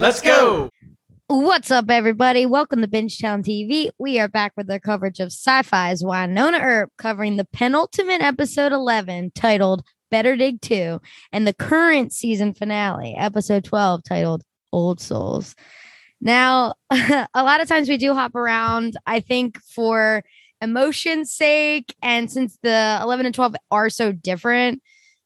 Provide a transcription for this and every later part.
Let's go. What's up, everybody? Welcome to Bingetown TV. We are back with our coverage of Syfy's Wynonna Earp, covering the penultimate episode 11, titled Better Dig 2, and the current season finale, episode 12, titled Old Souls. Now, a lot of times we do hop around, I think, for emotion's sake. And since the 11 and 12 are so different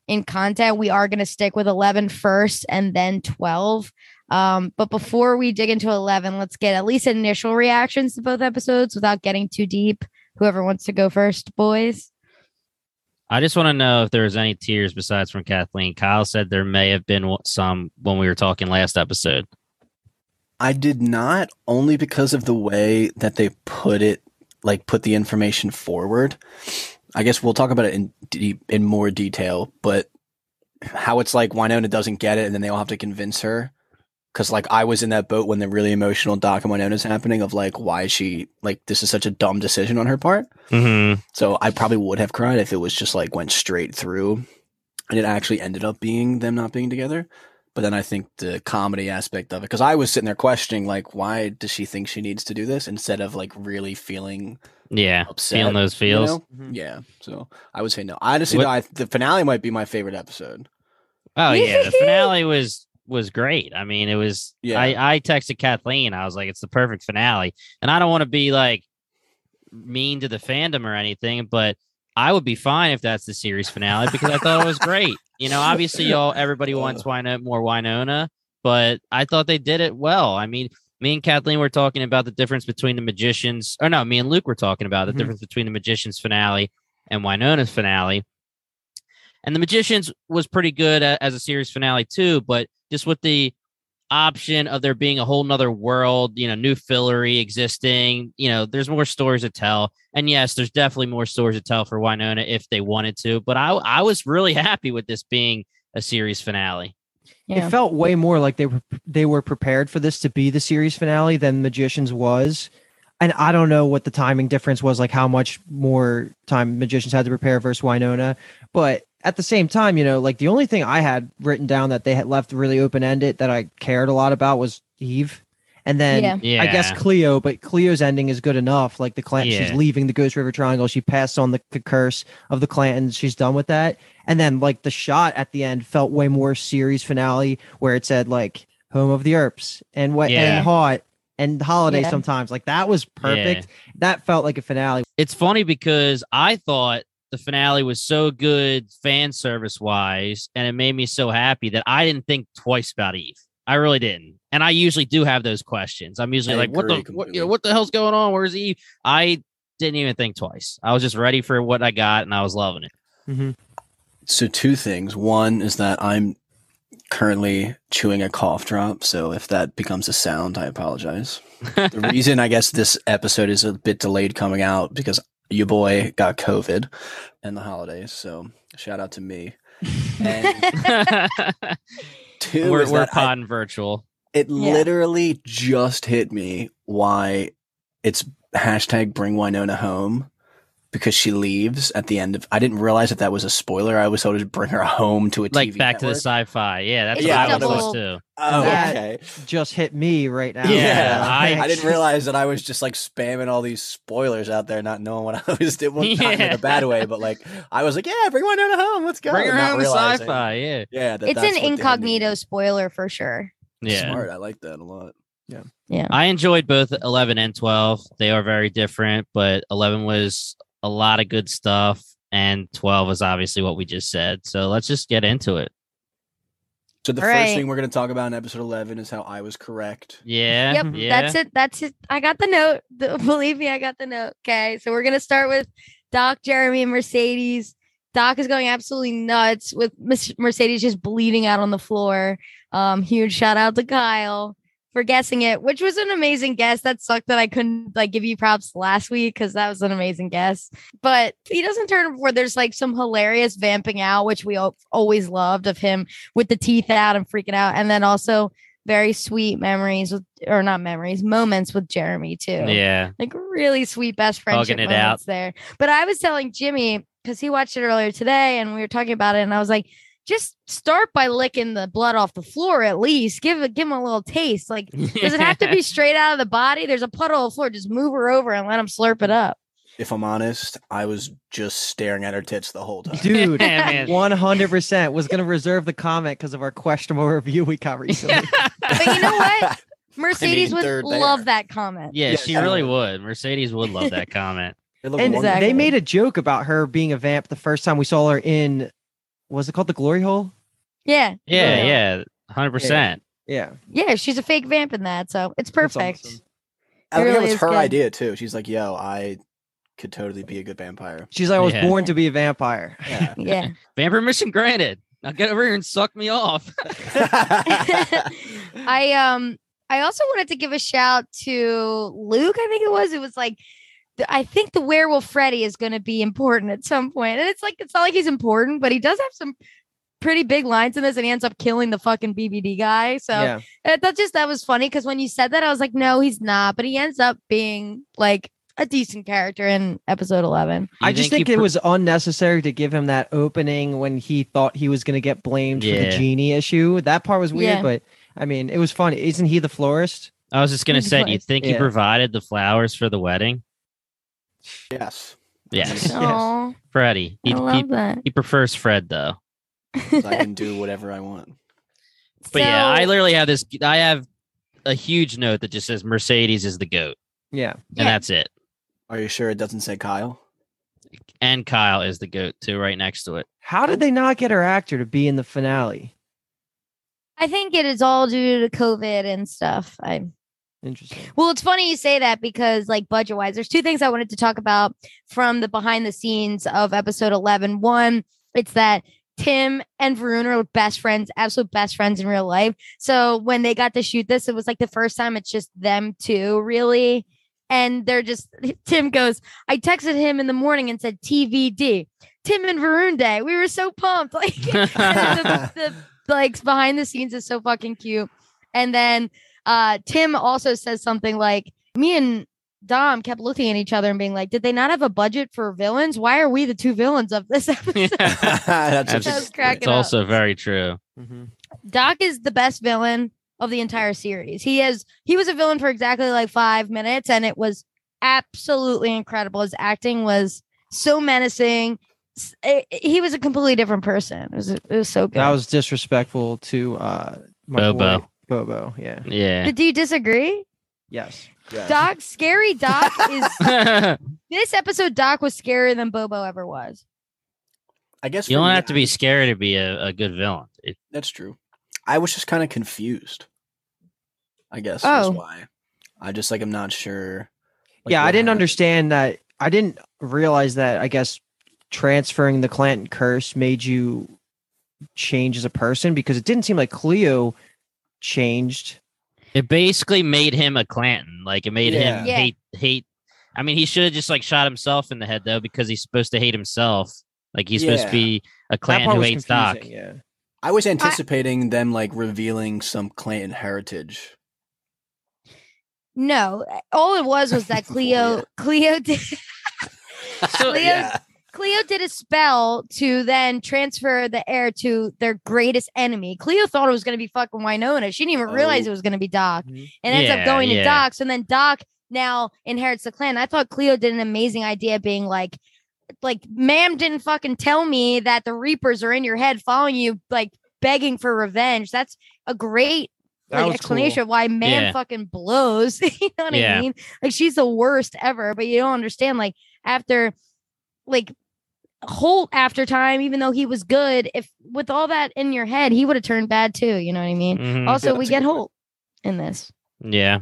in content, we are going to stick with 11 first and then 12. Um, but before we dig into 11, let's get at least initial reactions to both episodes without getting too deep. Whoever wants to go first, boys. I just want to know if there was any tears besides from Kathleen. Kyle said there may have been some when we were talking last episode. I did not only because of the way that they put it, like put the information forward. I guess we'll talk about it in deep, in more detail, but how it's like Wynonna doesn't get it, and then they all have to convince her because like I was in that boat when the really emotional Doc and Wynonna's happening of like why is she like this is such a dumb decision on her part. Mm-hmm. So I probably would have cried if it was just like went straight through, and it actually ended up being them not being together. But then I think the comedy aspect of it, because I was sitting there questioning like why does she think she needs to do this instead of like really feeling Yeah, upset, feeling those you feels. know? Mhm. Yeah. So I would say no. Honestly, What- though, I, the finale might be my favorite episode. Oh yeah, the finale was was great. I mean, it was. Yeah. I I texted Kathleen. I was like, it's the perfect finale, and I don't want to be like mean to the fandom or anything, but I would be fine if that's the series finale because I thought it was great. You know, obviously, y'all everybody wants Wynonna more Wynonna, but I thought they did it well. I mean. Me and Kathleen were talking about the difference between the magicians, or no, me and Luke were talking about the Mhm. difference between the magicians finale and Wynonna's finale. And the Magicians was pretty good as a series finale too, but just with the option of there being a whole nother world, you know, new Fillory existing, you know, there's more stories to tell. And yes, there's definitely more stories to tell for Wynonna if they wanted to. But I I was really happy with this being a series finale. Yeah. It felt way more like they were they were prepared for this to be the series finale than Magicians was. And I don't know what the timing difference was, like how much more time Magicians had to prepare versus Wynonna. But at the same time, you know, like the only thing I had written down that they had left really open ended that I cared a lot about was Eve. And then Yeah. Yeah. I guess Cleo, but Cleo's ending is good enough. Like the clan, she's leaving the Ghost River Triangle. She passed on the, the curse of the Clantons. She's done with that. And then like the shot at the end felt way more series finale, where it said like "Home of the Earps" and what Yeah. and hot and holiday Yeah. sometimes. Like that was perfect. That felt like a finale. it's funny because I thought the finale was so good fan service wise, and it made me so happy that I didn't think twice about Eve. I really didn't. And I usually do have those questions. I'm usually I like, what the what, you know, what the hell's going on? Where's Eve? I didn't even think twice. I was just ready for what I got and I was loving it. Mm-hmm. So two things. One is that I'm currently chewing a cough drop, so if that becomes a sound, I apologize. the reason I guess this episode is a bit delayed coming out because your boy got COVID and the holidays, so shout out to me. And two we're is we're that I- virtual. it Yeah. literally just hit me why it's hashtag bring Wynonna home because she leaves at the end of. I didn't realize that that was a spoiler. I was told to bring her home to a Like TV back to the Syfy. Yeah, that's Yeah, what I I was thought too. Oh, That- okay. Just hit me right now. Yeah, I- I didn't realize that I was just like spamming all these spoilers out there, not knowing what I was doing. Not in a bad way, but like I was like, yeah, bring Wynonna home. Let's go. Bring her not home to realizing- Syfy. Yeah, Yeah, that it's an what the ending incognito spoiler for sure. yeah. Smart. I like that a lot. Yeah. Yeah. I enjoyed both 11 and 12. They are very different, but 11 was a lot of good stuff, and 12 is obviously what we just said. So let's just get into it. So the All first right. thing we're going to talk about in episode eleven is how I was correct. Yeah. Yep, yeah. that's it. That's it. I got the note. The- believe me, I got the note. Okay, so we're gonna start with Doc, Jeremy, and Mercedes. Doc is going absolutely nuts with Mercedes just bleeding out on the floor. Um, huge shout out to Kyle for guessing it, which was an amazing guess. That sucked that I couldn't like give you props last week because that was an amazing guess. But he doesn't turn where there's like some hilarious vamping out, which we always loved of him with the teeth out and freaking out, and then also very sweet memories with or not memories moments with jeremy too Yeah. like really sweet best friendship moments there but i was telling jimmy because he watched it earlier today and we were talking about it and i was like just start by licking the blood off the floor at least. Give it, give him a little taste. Like, does it have to be straight out of the body? There's a puddle on the floor. Just move her over and let him slurp it up. If I'm honest, I was just staring at her tits the whole time. Dude, one hundred percent was gonna reserve the comment because of our questionable review we got recently. But you know what? Mercedes they're would love that comment. Yeah, Yeah, she yeah. really would. Mercedes would love that comment. And wonderful. Exactly. they made a joke about her being a vamp the first time we saw her in was it called the glory hole? Yeah. Yeah, Yeah. yeah, hundred percent. Yeah. Yeah, she's a fake vamp in that, so it's perfect. awesome. I think really it was her good. idea too. She's like, "Yo, I could totally be a good vampire." She's like, I was Yeah. born to be a vampire. Yeah. Yeah. Van permission granted. Now get over here and suck me off. I um I also wanted to give a shout to Luke, I think it was. It was like th- I think the werewolf Freddy is going to be important at some point. And it's like it's not like he's important, but he does have some pretty big lines in this and he ends up killing the fucking BBD guy. So yeah. that just that was funny because when you said that I was like no, he's not, but he ends up being like a decent character in episode 11. I just he think it pr- was unnecessary to give him that opening when he thought he was going to get blamed for the genie issue. That part was weird, Yeah. but I mean, it was funny. Isn't he the florist? I was just gonna say, do you nice. think he provided the flowers for the wedding? Yes. Yes, Yes. Oh, Freddie. He, I love he, that. he prefers Fred though. I can do whatever I want. But yeah, I literally have this. I have a huge note that just says Mercedes is the goat, Yeah. and Yeah. that's it. Are you sure it doesn't say Kyle? And Kyle is the goat too, right next to it. How did they not get her actor to be in the finale? I think it is all due to COVID and stuff. I Interesting. Well, it's funny you say that because, like, budget wise, there's two things I wanted to talk about from the behind the scenes of episode 11. One, it's that Tim and Varun are best friends, absolute best friends in real life. So when they got to shoot this, it was like the first time it's just them two, really. And they're just, Tim goes, I texted him in the morning and said TVD, Tim and Varun Day. We were so pumped. Like, the, the like behind the scenes is so fucking cute. And then uh Tim also says something like me and Dom kept looking at each other and being like, Did they not have a budget for villains? Why are we the two villains of this episode? That's That's- just- I cracking it's up. also very true. Mhm. Doc is the best villain of the entire series. He is he was a villain for exactly like five minutes and it was absolutely incredible. His acting was so menacing. S- it- he was a completely different person. It was it was so good. That was disrespectful to uh my Bobo. boy, Bobo. Yeah. Yeah. but do you disagree? Yes. yeah. Doc, scary Doc is this episode. Doc was scarier than Bobo ever was. I guess you don't me, have to be scared to be a, a good villain. It- That's true. I was just kind of confused. I guess Oh. that's why. I just like I'm not sure. like, yeah, I didn't happened. understand that. I didn't realize that. I guess transferring the Clanton curse made you change as a person because it didn't seem like Cleo changed. It basically made him a Clanton. Like it made him Yeah. hate hate. I mean, he should have just like shot himself in the head though, because he's supposed to hate himself. Like he's supposed to be a That Clanton who hates Doc. Yeah. I was anticipating them like revealing some Clanton heritage. No, all it was was that Cleo Yeah. Cleo did Cleo yeah. Cleo did a spell to then transfer the heir to their greatest enemy. Cleo thought it was going to be fucking Wynonna. She didn't even oh. realize Oh. it was mm-hmm. going to be Doc. And ends Yeah, up going to. Doc. So then Doc now inherits the clan. I thought Cleo did an amazing idea being like, like, ma'am didn't fucking tell me that the Reapers are in your head following you, like begging for revenge. That's a great like was explanation cool. of why man Yeah. fucking blows. you know what Yeah. I mean? Like she's the worst ever, but you don't understand. Like after like Holt after time, even though he was good, if with all that in your head, he would have turned bad too. You know what I mean? Mhm. Also, Yeah, we get good. Holt in this. Yeah.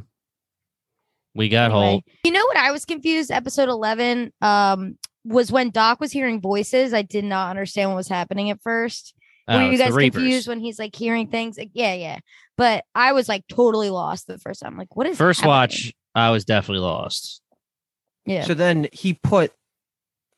We got Anyway, Holt. You know what? I was confused. Episode 11 um, was when Doc was hearing voices. I did not understand what was happening at first. Oh, Were you guys confused when he's like hearing things? Like, yeah, yeah. But I was like totally lost the first time. Like, what is First happening? watch, I was definitely lost. Yeah. So then he put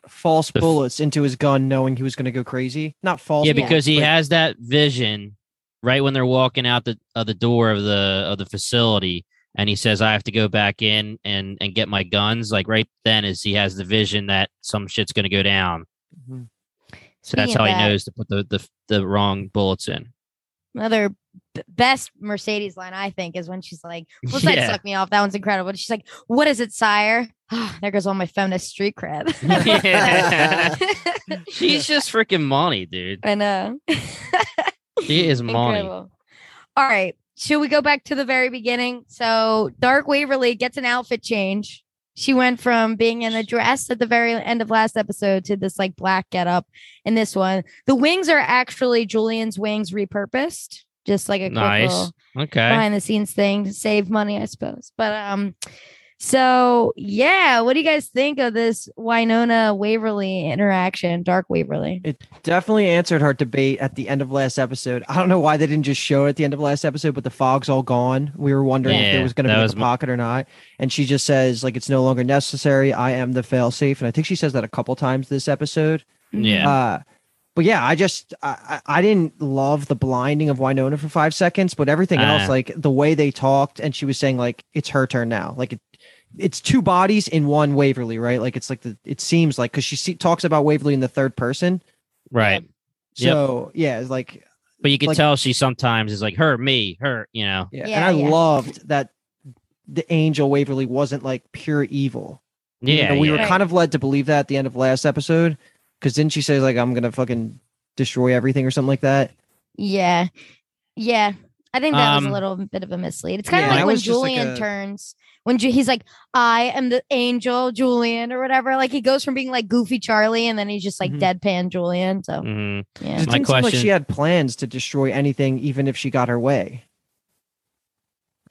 false f- bullets into his gun, knowing he was going to go crazy. Not false. Yeah, Yeah. because he but- has that vision right when they're walking out the of the door of the of the facility, and he says, "I have to go back in and and get my guns." Like right then, as he has the vision that some shit's gonna go down. Mhm. So that's how of he knows to put the, the the wrong bullets in. Another b- best Mercedes line, I think, is when she's like, "What's that Yeah. suck me off?" That one's incredible. She's like, "What is it, sire?" there goes all my feminist street cred. Yeah. She's just freaking money, dude. I know. She is. Incredible. All right. Should we go back to the very beginning? So Dark Waverly gets an outfit change. She went from being in a dress at the very end of last episode to this like black getup in this one. The wings are actually Julian's wings repurposed, just like a Nice. Okay. behind the scenes thing to save money, I suppose. But um, so yeah, what do you guys think of this Wynonna Waverly interaction, Dark Waverly? It definitely answered her debate at the end of last episode. I don't know why they didn't just show it at the end of last episode, but the fog's all gone. We were wondering if Yeah, there was going to be was like a my- pocket or not. And she just says like it's no longer necessary. I am the failsafe, and I think she says that a couple times this episode. Yeah. Uh, but yeah, I just I, I I didn't love the blinding of Wynonna for five seconds, but everything else, Ah. like the way they talked, and she was saying like it's her turn now, like it, it's two bodies in one Waverly, right? Like it's like the it seems like because she see, talks about Waverly in the third person, right. Yep. so yeah, it's like But you can Like- tell she sometimes is like her, me, her, you know. yeah, Yeah, and I yeah. loved that the angel Waverly wasn't like pure evil. You Yeah. know, we yeah. were kind of led to believe that at the end of last episode because didn't she say like I'm gonna fucking destroy everything or something like that? Yeah. Yeah. I think that was Um, a little bit of a mislead. It's kind Yeah, of like when was just like Julian a- turns, when Ju- he's like, I am the angel Julian or whatever. Like he goes from being like goofy Charlie and then he's just like Mhm. deadpan Julian. So, Mhm. yeah. It My didn't seem like she had plans to destroy anything, even if she got her way.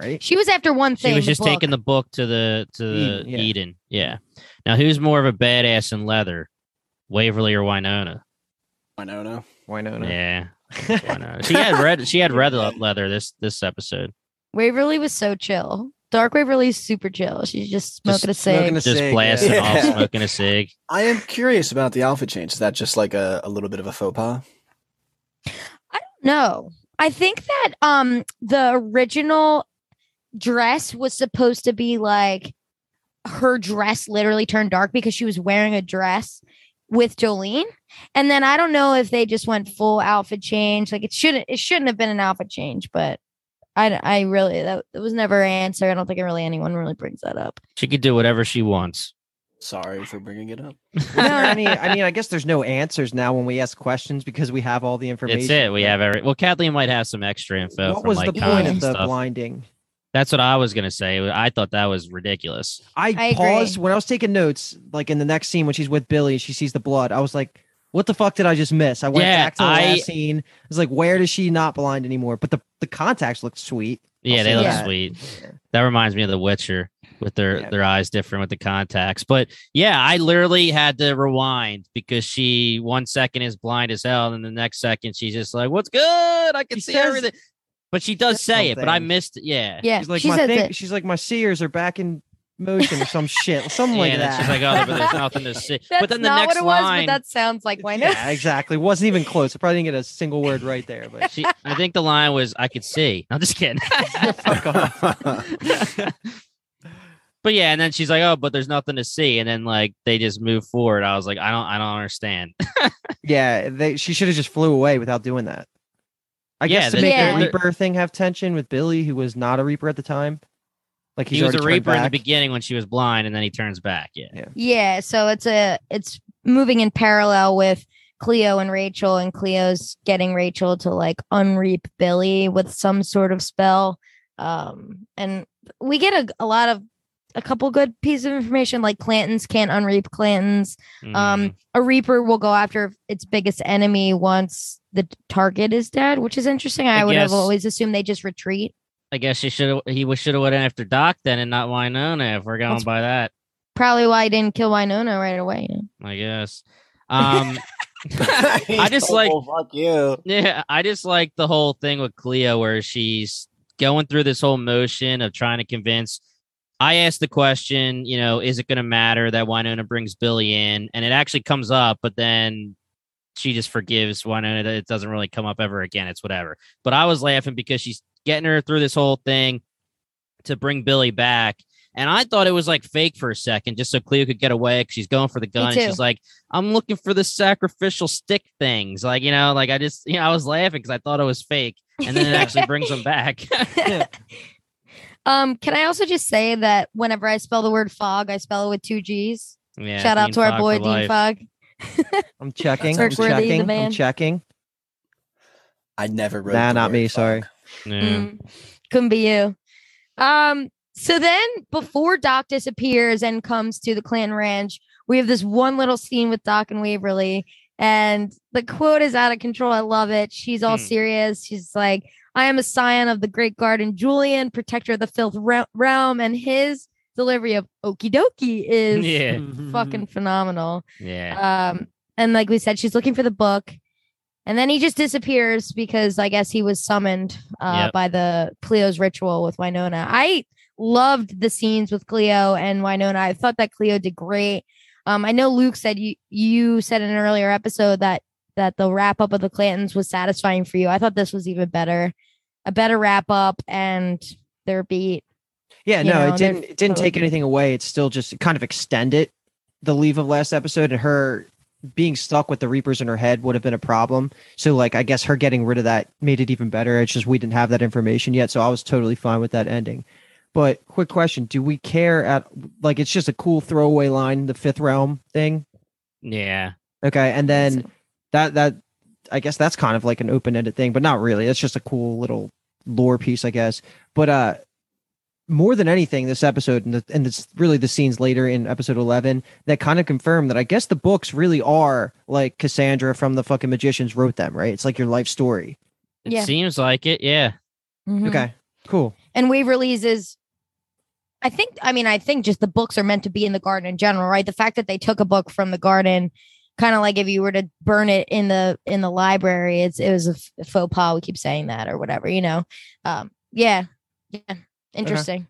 Right? She was after one thing. She was the just taking the book to the to the Eden, yeah. Eden. Yeah. Now who's more of a badass in leather? Waverly or Wynonna? Wynonna. Why not? She had red she had red leather this this episode. Waverly was so chill. Dark Waverly's super chill. She's just smoking a cig. smoking a Just cig, blasting yeah. off, Yeah. smoking a cig. I am curious about the outfit change. Is that just like a, a little bit of a faux pas? I don't know. I think that um the original dress was supposed to be like her dress literally turned dark because she was wearing a dress with Jolene. And then I don't know if they just went full outfit change. Like it shouldn't it shouldn't have been an outfit change, but I I really that, that was never an answer. I don't think really anyone really brings that up. She could do whatever she wants. Sorry for bringing it up. no, I mean, I mean, I guess there's no answers now when we ask questions because we have all the information. It's it. We have every well, Kathleen might have some extra info. What from, was like, the point of the stuff. blinding? That's what I was gonna say. I thought that was ridiculous. I, I agree. paused when I was taking notes, like in the next scene when she's with Billy, she sees the blood. I was like, "What the fuck did I just miss?" I went Yeah, back to the I- last scene. I was like, "Where does she not blind anymore?" But the the contacts look sweet. Yeah, I'll they look that. sweet. That reminds me of The Witcher with their Yeah. their eyes different with the contacts. But yeah, I literally had to rewind because she one second is blind as hell, and the next second she's just like, "What's good? I can She see says- everything." But she does say it, but I missed it. Yeah, Yeah. She's like, she "My says thing- it. she's like, my seers are back in motion or some shit, something yeah. like and then that. she's like, "Oh, but there's nothing to see." That's but then the not next what it was, but that sounds like why not? yeah, exactly. Wasn't even close. I probably didn't get a single word right there, but she, I think the line was, "I could see." I'm just kidding. fuck off. but yeah, and then she's like, "Oh, but there's nothing to see," and then like they just move forward. I was like, "I don't, I don't understand." Yeah, they, she should have just flew away without doing that. I Yeah, guess to the- make Yeah. the Reaper thing have tension with Billy, who was not a Reaper at the time. Like he was a already turned reaper in the beginning when she was blind, and then he turns back. Yeah. Yeah, so it's a it's moving in parallel with Cleo and Rachel, and Cleo's getting Rachel to like unreap Billy with some sort of spell. Um, and we get a, a lot of a couple good pieces of information, like Clantons can't unreap Clantons. Mm. Um, a Reaper will go after its biggest enemy once the target is dead, which is interesting. I, I would have always assumed they just retreat. I guess she should have. He should have went after Doc then, and not Wynonna. If we're going That's- by that, Probably why he didn't kill Wynonna right away. I guess. Um, I just like- Oh, fuck you. yeah, I just like the whole thing with Cleo where she's going through this whole motion of trying to convince. I asked the question, you know, is it going to matter that Wynonna brings Billy in? And it actually comes up, but then she just forgives Wynonna. It doesn't really come up ever again. It's whatever. But I was laughing because she's getting her through this whole thing to bring Billy back. And I thought it was like fake for a second, just so Cleo could get away because she's going for the gun. And she's like, I'm looking for the sacrificial stick things. Like, you know, like I just, you know, I was laughing because I thought it was fake. And then it actually brings them back. um, can I also just say that whenever I spell the word fog, I spell it with two G's. yeah. Shout out Dean to our Fogg boy Dean life. Fogg. I'm checking. I'm checking. I'm checking. I never wrote. Nah, the not word me, sorry. Yeah. Mm, couldn't be you. Um, so then before Doc disappears and comes to the Clan Ranch, we have this one little scene with Doc and Waverly, and the quote is out of control. I love it. She's all Hmm. serious. She's like, I am a scion of the great garden Julian, protector of the fifth realm, and his delivery of okie dokie is Yeah. fucking phenomenal. Yeah. Um, and like we said, she's looking for the book. And then he just disappears because I guess he was summoned uh, Yep. by the Cleo's ritual with Wynonna. I loved the scenes with Cleo and Wynonna. I thought that Cleo did great. Um, I know Luke said you you said in an earlier episode that that the wrap up of the Clantons was satisfying for you. I thought this was even better, a better wrap up and their beat. Yeah, you no, know, it didn't. It didn't take anything away. It still just kind of extended the leave of last episode, and her being stuck with the Reapers in her head would have been a problem. So, like, I guess her getting rid of that made it even better. It's just we didn't have that information yet, so I was totally fine with that ending. But quick question: Do we care at like it's just a cool throwaway line, the fifth realm thing? Yeah. Okay, and then that that I guess that's kind of like an open ended thing, but not really. It's just a cool little lore piece, I guess. But uh more than anything, this episode and the, and it's really the scenes later in episode eleven that kind of confirm that I guess the books really are like Cassandra from the fucking magicians wrote them, right? It's like your life story. It Yeah. seems like it. Yeah. Mhm. Okay, cool. and Waverly's is I think I mean I think just the books are meant to be in the garden in general, right? The fact that they took a book from the garden kind of like if you were to burn it in the in the library, it's it was a f- faux pas. We keep saying that or whatever, you know. Um yeah. Yeah. Uh-huh. Interesting.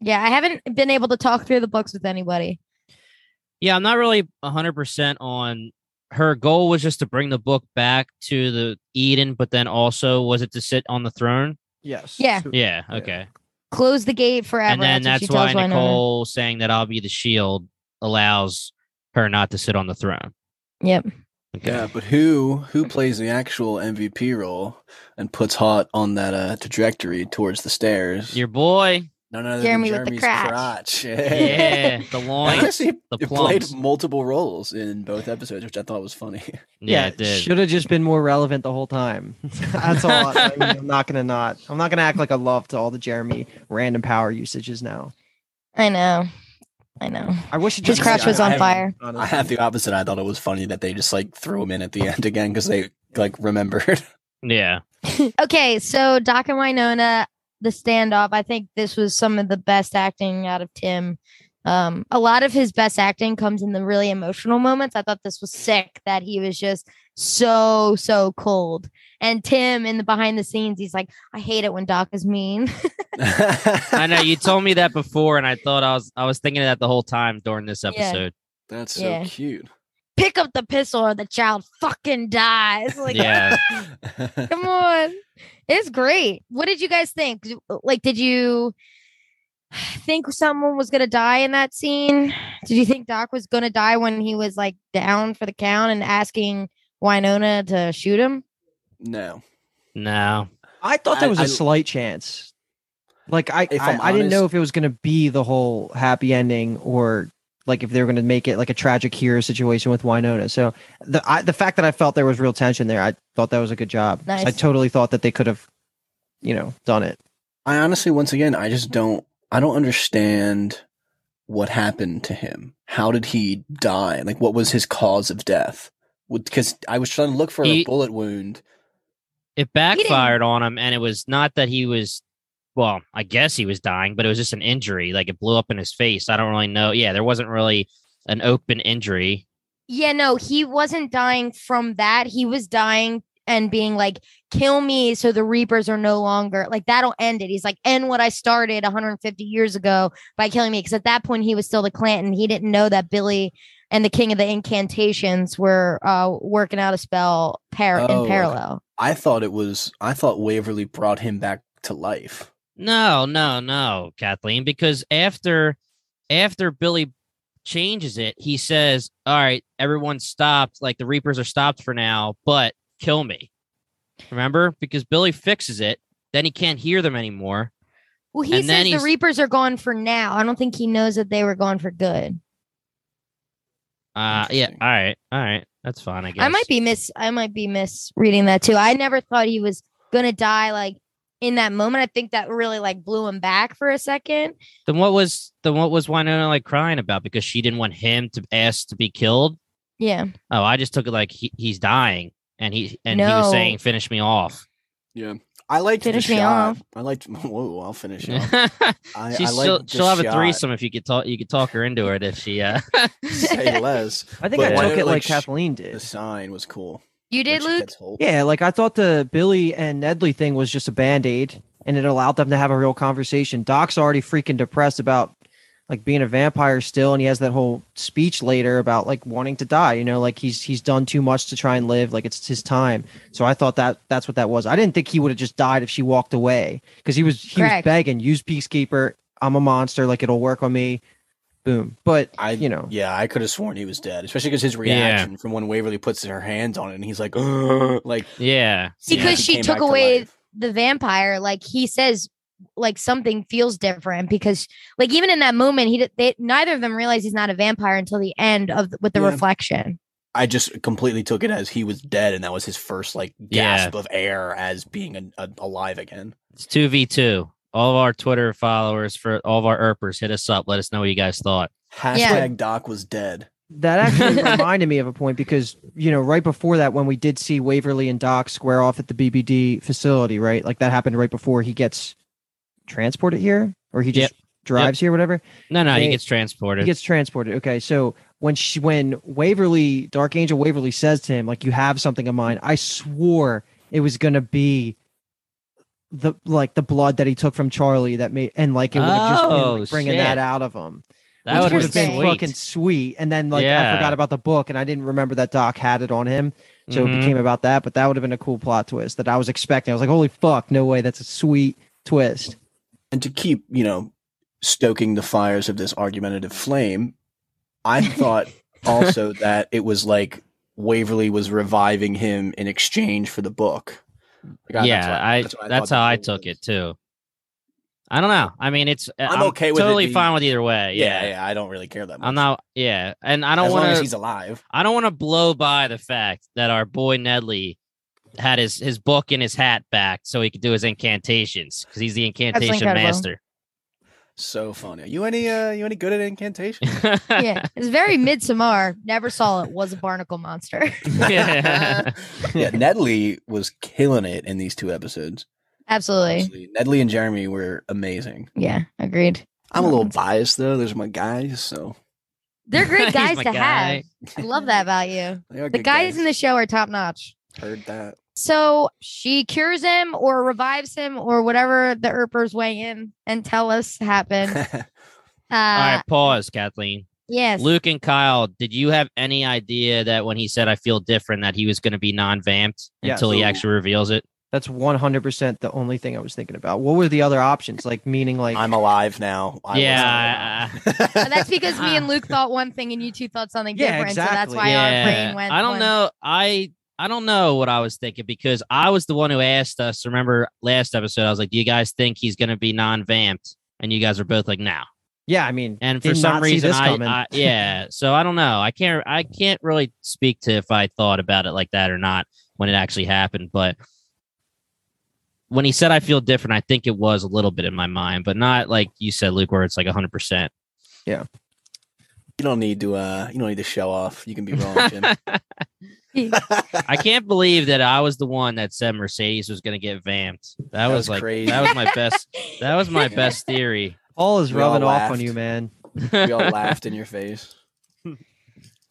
Yeah, I haven't been able to talk through the books with anybody. Yeah. I'm not really 100% on her goal was just to bring the book back to the Eden, but then also was it to sit on the throne? Yes. Yeah. Yeah. Okay. Close the gate forever. and then that's, that's, what she why tells Wynonna. Nicole saying that I'll be the shield allows her not to sit on the throne. Yep. Okay. Yeah, but who who plays the actual MVP role and puts Hot on that uh, trajectory towards the stairs? Your boy. no, no, no, Jeremy with the Jeremy's crotch. Yeah. the And loins. The it played multiple roles in both episodes, which I thought was funny. Yeah, it did. should have just been more relevant the whole time. That's all. I, I mean, I'm not gonna not. I'm not gonna act like I love to all the Jeremy random power usages now. I know. I know. I wish it His just crotch was on I- fire. I have the opposite. I thought it was funny that they just like threw him in at the end again because they like remembered. Yeah. okay, so Doc and Winona, the standoff. I think this was some of the best acting out of Tim. Um, a lot of his best acting comes in the really emotional moments. I thought this was sick that he was just so so cold. And Tim in the behind the scenes, he's like, I hate it when Doc is mean. I know you told me that before, and I thought I was I was thinking of that the whole time during this Yeah. episode. That's so Yeah. cute. Pick up the pistol or the child fucking dies. Like, Yeah. come on. It's great. What did you guys think? Like, did you think someone was gonna die in that scene? Did you think Doc was gonna die when he was like down for the count and asking Wynonna to shoot him? no. No. I thought there was a I- slight chance. Like I, If I, I'm I didn't know if it was going to be the whole happy ending or like if they were going to make it like a tragic hero situation with Wynonna. So the I, the fact that I felt there was real tension there, I thought that was a good job. 'Cause I totally thought that they could have, you know, done it. I honestly, once again, I just don't. I don't understand what happened to him. How did he die? Like, what was his cause of death? Because I was trying to look for He- a bullet wound. It backfired on him, and it was not that he was. Well, I guess he was dying, but it was just an injury. Like it blew up in his face. I don't really know. Yeah, there wasn't really an open injury. Yeah, no, he wasn't dying from that. He was dying and being like, kill me so the Reapers are no longer like that'll end it. He's like, end what I started 150 years ago by killing me. Because at that point, he was still the Clanton. He didn't know that Billy and the King of the Incantations were uh, working out a spell par- Oh, in parallel. I thought it was. I thought Waverly brought him back to life. No, no, no, Kathleen, because after after Billy changes it, he says, All right, everyone stopped, like the Reapers are stopped for now, but kill me. Remember? Because Billy fixes it, then he can't hear them anymore. Well, he And says the Reapers are gone for now. I don't think he knows that they were gone for good. Uh yeah, all right, all right. That's fine, I guess. I might be miss I might be misreading that too. I never thought he was gonna die like in that moment. I think that really like blew him back for a second. Then what was then what was Wynonna like crying about? Because she didn't want him to ask to be killed? Yeah. Oh, I just took it like he, he's dying and he and he was saying finish me off. Yeah. I liked Finish the me shot. off. I liked. Whoa, I'll finish off. I, I she'll, she'll have a threesome if you could talk you could talk her into it if she uh Say less. I think But I took it like, like sh- Kathleen The sign was cool. You did, Luke? Yeah, like I thought the Billy and Nedley thing was just a band aid and it allowed them to have a real conversation. Doc's already freaking depressed about like being a vampire still, and he has that whole speech later about like wanting to die. You know, like he's he's done too much to try and live. Like it's his time. So I thought that that's what that was. I didn't think he would have just died if she walked away because he was he was begging, use peacekeeper. I'm a monster. Like it'll work on me. Boom. But I, you know, yeah, I could have sworn he was dead, especially because his reaction from when Waverly puts her hands on it and he's like, "Ugh," like yeah. Because yeah, he she took back to away life. the vampire, like he says, like something feels different because, like, even in that moment, he did- they, neither of them realize he's not a vampire until the end of with the Yeah. reflection. I just completely took it as he was dead, and that was his first like Yeah. gasp of air as being a, a, alive again. It's two v two. All of our Twitter followers for all of our Earpers, hit us up. Let us know what you guys thought. Hashtag Doc was dead. That actually reminded me of a point because you know right before that when we did see Waverly and Doc square off at the BBD facility, right? Like that happened right before he gets transported here, or he just drives here, whatever. No, no, he gets transported. He gets transported. Okay, so when she when Waverly Dark Angel Waverly says to him like you have something of mine," I swore it was gonna be the like the blood that he took from Charlie that made and like it would have just been Oh, like, bringing shit. that out of him that would have been sweet. fucking sweet. And then like I forgot about the book, and I didn't remember that Doc had it on him, so Mhm. it became about that. But that would have been a cool plot twist that I was expecting. I was like, holy fuck, no way, that's a sweet twist. And to keep, you know, stoking the fires of this argumentative flame, I thought also that it was like Waverly was reviving him in exchange for the book. Like, I- yeah, what- I what that's, how I took was. it too. I don't know. I mean, it's I'm I'm, okay with totally being- fine with either way. Yeah, Yeah, yeah, I don't really care that much. I'm not. Yeah, and I don't want as long as he's alive. I don't want to blow by the fact that our boy Nedley had his his book and his hat back so he could do his incantations because he's the incantation master. So funny. Are you any uh you any good at incantation? yeah, it's very Midsommar. Never saw it. Was a barnacle monster. yeah. yeah, Nedley was killing it in these two episodes. Absolutely. Honestly, Nedley and Jeremy were amazing. Yeah, agreed. I'm a little biased though. Those are my guys, so They're great guys to guy. have. I love that about you. The good guys in the show are top notch. heard that. So she cures him or revives him or whatever the Earpers weigh in and tell us happened. Uh, All right, pause, Kathleen. yes. Luke and Kyle, did you have any idea that when he said "I feel different" that he was going to be non-vamped Yeah. until he actually reveals it? That's one hundred percent the only thing I was thinking about. What were the other options? Like meaning like I'm alive now. I Yeah, alive. That's because me and Luke thought one thing and you two thought something Yeah, different. So that's exactly. why our brain went. I don't one- know. I I don't know what I was thinking because I was the one who asked us. Remember last episode? I was like, "Do you guys think he's going to be non-vamped?" And you guys are both like, "No." yeah, I mean And for some reason, I. I yeah. So I don't know. I can't. I can't really speak to if I thought about it like that or not when it actually happened. But when he said I feel different, I think it was a little bit in my mind, but not like you said, Luke, where it's like hundred percent. Yeah. You don't need to uh you don't need to show off. You can be wrong, Jim. I can't believe that I was the one that said Mercedes was going to get vamped. That, That was, was like crazy. that was my best. That was my best theory. Paul is We rubbing off on you, man. we all laughed in your face.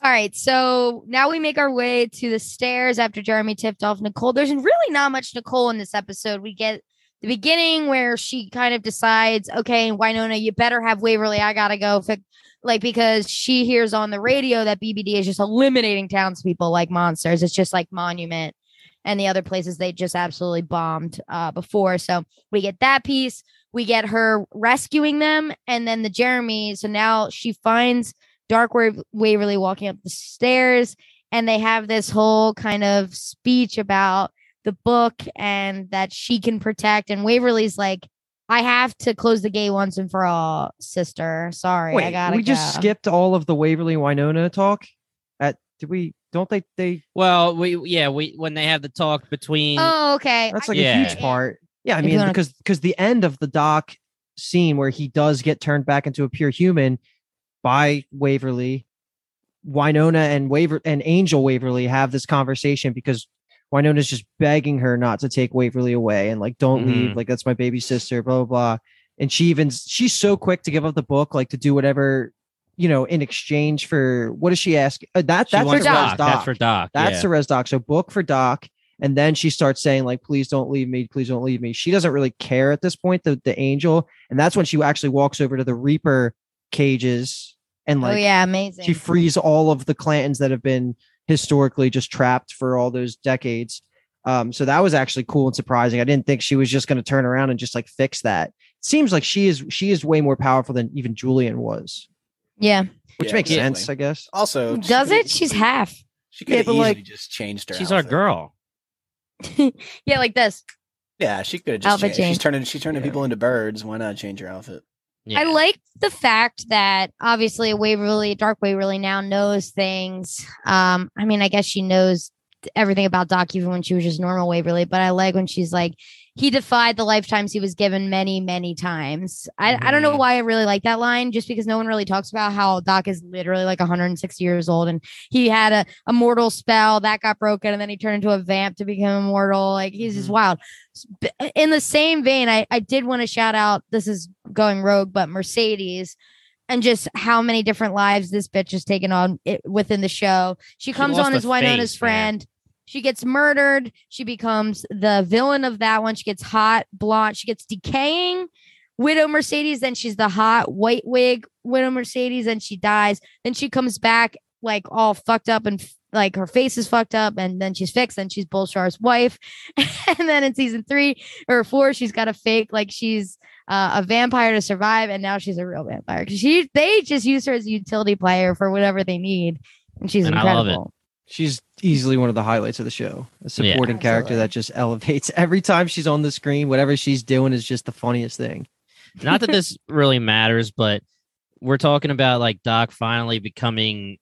All right, so now we make our way to the stairs after Jeremy tipped off Nicole. There's really not much Nicole in this episode. We get the beginning where she kind of decides, okay, Wynonna, you better have Waverly. I gotta go. Fi-" Like because she hears on the radio that BBD is just eliminating townspeople like monsters. It's just like Monument and the other places they just absolutely bombed uh, before. So we get that piece. we get her rescuing them and then the Jeremy. So now she finds Dark Wa- Waverly walking up the stairs and they have this whole kind of speech about the book and that she can protect. And Waverly's like, I have to close the gate once and for all, sister. Sorry, I Wait, gotta we just skipped all of the Waverly Wynonna talk. At did we? Don't they? They Well, we yeah we when they have the talk between Oh, okay. that's like get Yeah. a huge part. Yeah, I If mean wanna- because because the end of the doc scene where he does get turned back into a pure human by Waverly, Wynonna and Waver and Angel Waverly have this conversation because Wynonna's just begging her not to take Waverly away and like don't leave, Mhm. like that's my baby sister, blah blah blah. And she even she's so quick to give up the book, like to do whatever, you know, in exchange for what does she ask? Uh, that she that's for Doc. Doc. That's for Doc. that's yeah. the res doc. So book for doc. And then she starts saying, like, please don't leave me, please don't leave me. She doesn't really care at this point, the, the angel. And that's when she actually walks over to the Reaper cages and like, oh like yeah, amazing. she frees all of the Clantons that have been historically just trapped for all those decades. Um, so that was actually cool and surprising. I didn't think she was just going to turn around and just like fix that. seems like she is she is way more powerful than even Julian was, yeah. which Yeah, makes exactly. sense, I guess. Also, Does could've- it? She's half. She could Yeah, have but, easily like, just changed her. She's our girl. yeah, like this. Yeah, she could have just Outfit. She's change. turning she's turning Yeah. people into birds. Why not change her outfit? Yeah. I like the fact that obviously Waverly, Dark Waverly now knows things. Um, I mean, I guess she knows everything about Doc even when she was just normal Waverly, but I like when she's like, he defied the lifetimes he was given many, many times. I, I don't know Mhm. why I really like that line, just because no one really talks about how Doc is literally like 160 years old and he had a, a mortal spell that got broken and then he turned into a vamp to become immortal. Like he's just Mhm. wild. In the same vein, I, I did want to shout out this is going rogue, but Mercedes and just how many different lives this bitch has taken on it, within the show. She comes lost on as Wynonna's face, man. She gets murdered. She becomes the villain of that one. She gets hot, blonde. She gets decaying. Widow Mercedes. Then she's the hot white wig Widow Mercedes. And she dies. Then she comes back like all fucked up and like her face is fucked up. And then she's fixed. And she's Bulshar's wife. and then in season three or four, she's got a fake like she's uh, a vampire to survive. And now she's a real vampire. She they just use her as a utility player for whatever they need. And she's And I love incredible. It. She's easily one of the highlights of the show. A Yeah. supporting character that just elevates every time she's on the screen. Whatever she's doing is just the funniest thing. Not that this really matters, but we're talking about like Doc finally becoming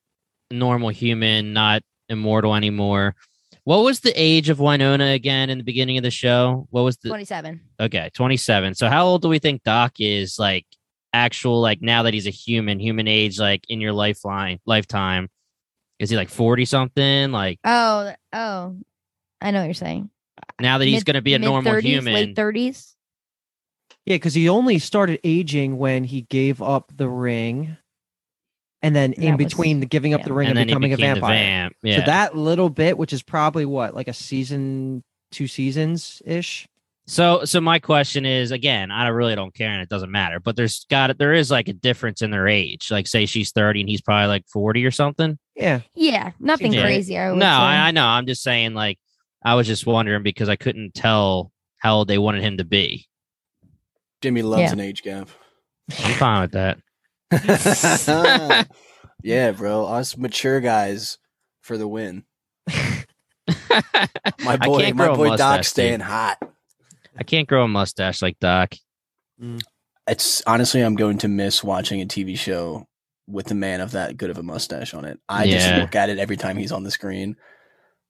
normal human, not immortal anymore. What was the age of Wynonna again in the beginning of the show? What was the 27. okay, 27. So how old do we think Doc is like actual like now that he's a human, human age like in your lifeline lifetime? Is he like 40 something? Like Oh, oh, I know what you're saying. now that he's going to be a normal mid-thirties, human. late 30s. Yeah, because he only started aging when he gave up the ring, and then in That was- between the giving up yeah. the ring and and, becoming a vampire. vamp. Yeah. So that little bit, which is probably what like a season, two seasons ish. So, so my question is again, I really don't care, and it doesn't matter. But there's got it. There is like a difference in their age. Like, say she's thirty and he's probably like forty or something. Yeah, Yeah, nothing Seems right. crazy. I would No, say. I, I know. I'm just saying. Like, I was just wondering because I couldn't tell how old they wanted him to be. Jimmy loves Yeah. an age gap. I'm fine with that. yeah, bro. Us mature guys for the win. My boy, my boy mustache, Doc's staying hot. I can't grow a mustache like Doc. Mm. It's honestly, I'm going to miss watching a TV show with a man of that good of a mustache on it. I just Yeah. look at it every time he's on the screen.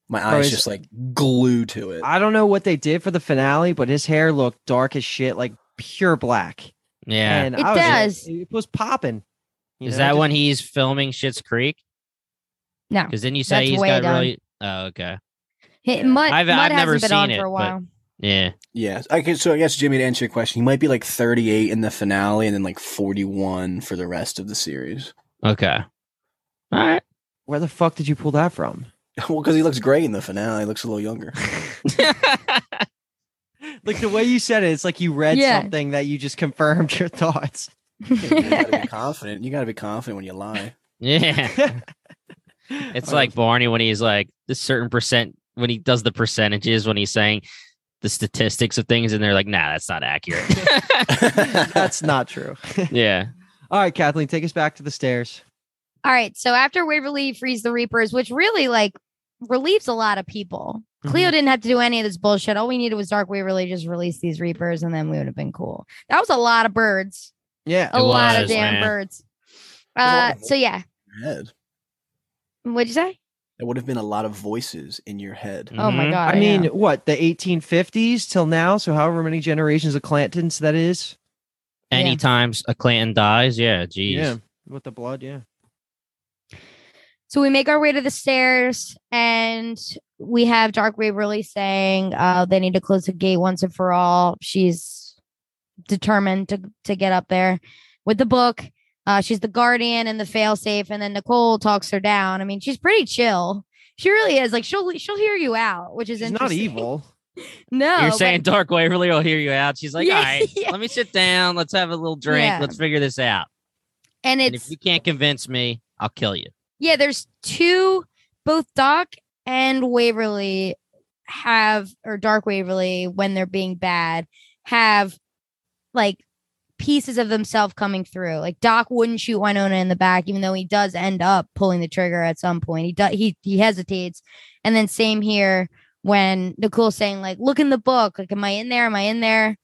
My Bro, eyes he's- just like glue to it. I don't know what they did for the finale, but his hair looked dark as shit, like pure black. Yeah. and It I was does. It was popping. You is know, that just- when he's filming Schitt's Creek? No, Because then you say That's he's way got done. really. Oh, okay. Hey, Mutt, I've- Mutt I've never hasn't been on seen for it, a but- while. Yeah. Yeah. Okay, so I guess Jimmy to answer your question, he might be like 38 in the finale and then like 41 for the rest of the series. Okay. All right. Where the fuck did you pull that from? well, because he looks great in the finale. He looks a little younger. Like the way you said it, it's like you read Yeah. something that you just confirmed your thoughts. you gotta be confident. You gotta be confident when you lie. yeah. It's like Barney when he's like this certain percent when he does the percentages when he's saying the statistics of things, and they're like, nah, that's not accurate. That's not true. yeah. All right, Kathleen, take us back to the stairs. All right. So after Waverly frees the Reapers, which really like relieves a lot of people. Cleo didn't have to do any of this bullshit. All we needed was Dark Waverly just release these Reapers, and then we would have been cool. That was a lot of birds. Yeah. A It lot of damn man. birds. Uh, so yeah. head. What'd you say? There would have been a lot of voices in your head. Oh my Mhm. god. I mean, know. what, the 1850s till now? So, however many generations of Clantons that is? Yeah. Anytime a Clanton dies, yeah, geez. Yeah. With the blood, yeah. So we make our way to the stairs and we have Dark Waverly saying uh, they need to close the gate once and for all. She's determined to, to get up there with the book. Uh, she's the guardian and the failsafe, and then Nicole talks her down. I mean, she's pretty chill. She really is. Like she'll she'll hear you out, which is She's not evil. No, You're but- saying Dark Waverly will hear you out. She's like, Yeah, all right, yeah. let me sit down. Let's have a little drink. Yeah. Let's figure this out. and And if you can't convince me, I'll kill you. yeah, there's two, both Doc and Waverly have, or Dark Waverly, when they're being bad, have like pieces of themselves coming through. Like Doc wouldn't shoot Wynonna in the back, even though he does end up pulling the trigger at some point. He does, he he hesitates, and then same here when Nicole's saying like, "Look in the book. Like, am I in there? Am I in there?"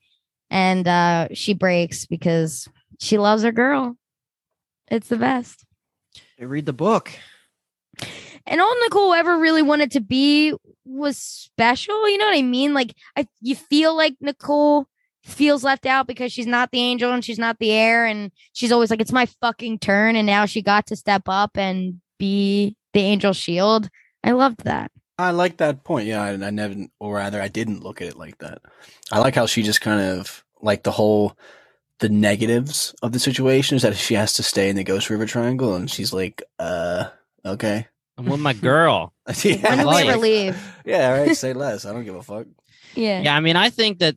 And uh she breaks because she loves her girl. It's the best. They read the book. and all Nicole ever really wanted to be was special. You know what I mean? Like I you feel like Nicole feels left out because she's not the angel and she's not the heir and she's always like it's my fucking turn and now she got to step up and be the angel shield. I loved that. I like that point. Yeah, I, I never, or rather, I didn't look at it like that. I like how she just kind of like the whole the negatives of the situation is that she has to stay in the Ghost River Triangle, and she's like, uh, okay, I'm with my girl. yeah, When did we like ever it. leave? yeah, all right, say less. I don't give a fuck. Yeah. Yeah, I mean, I think that,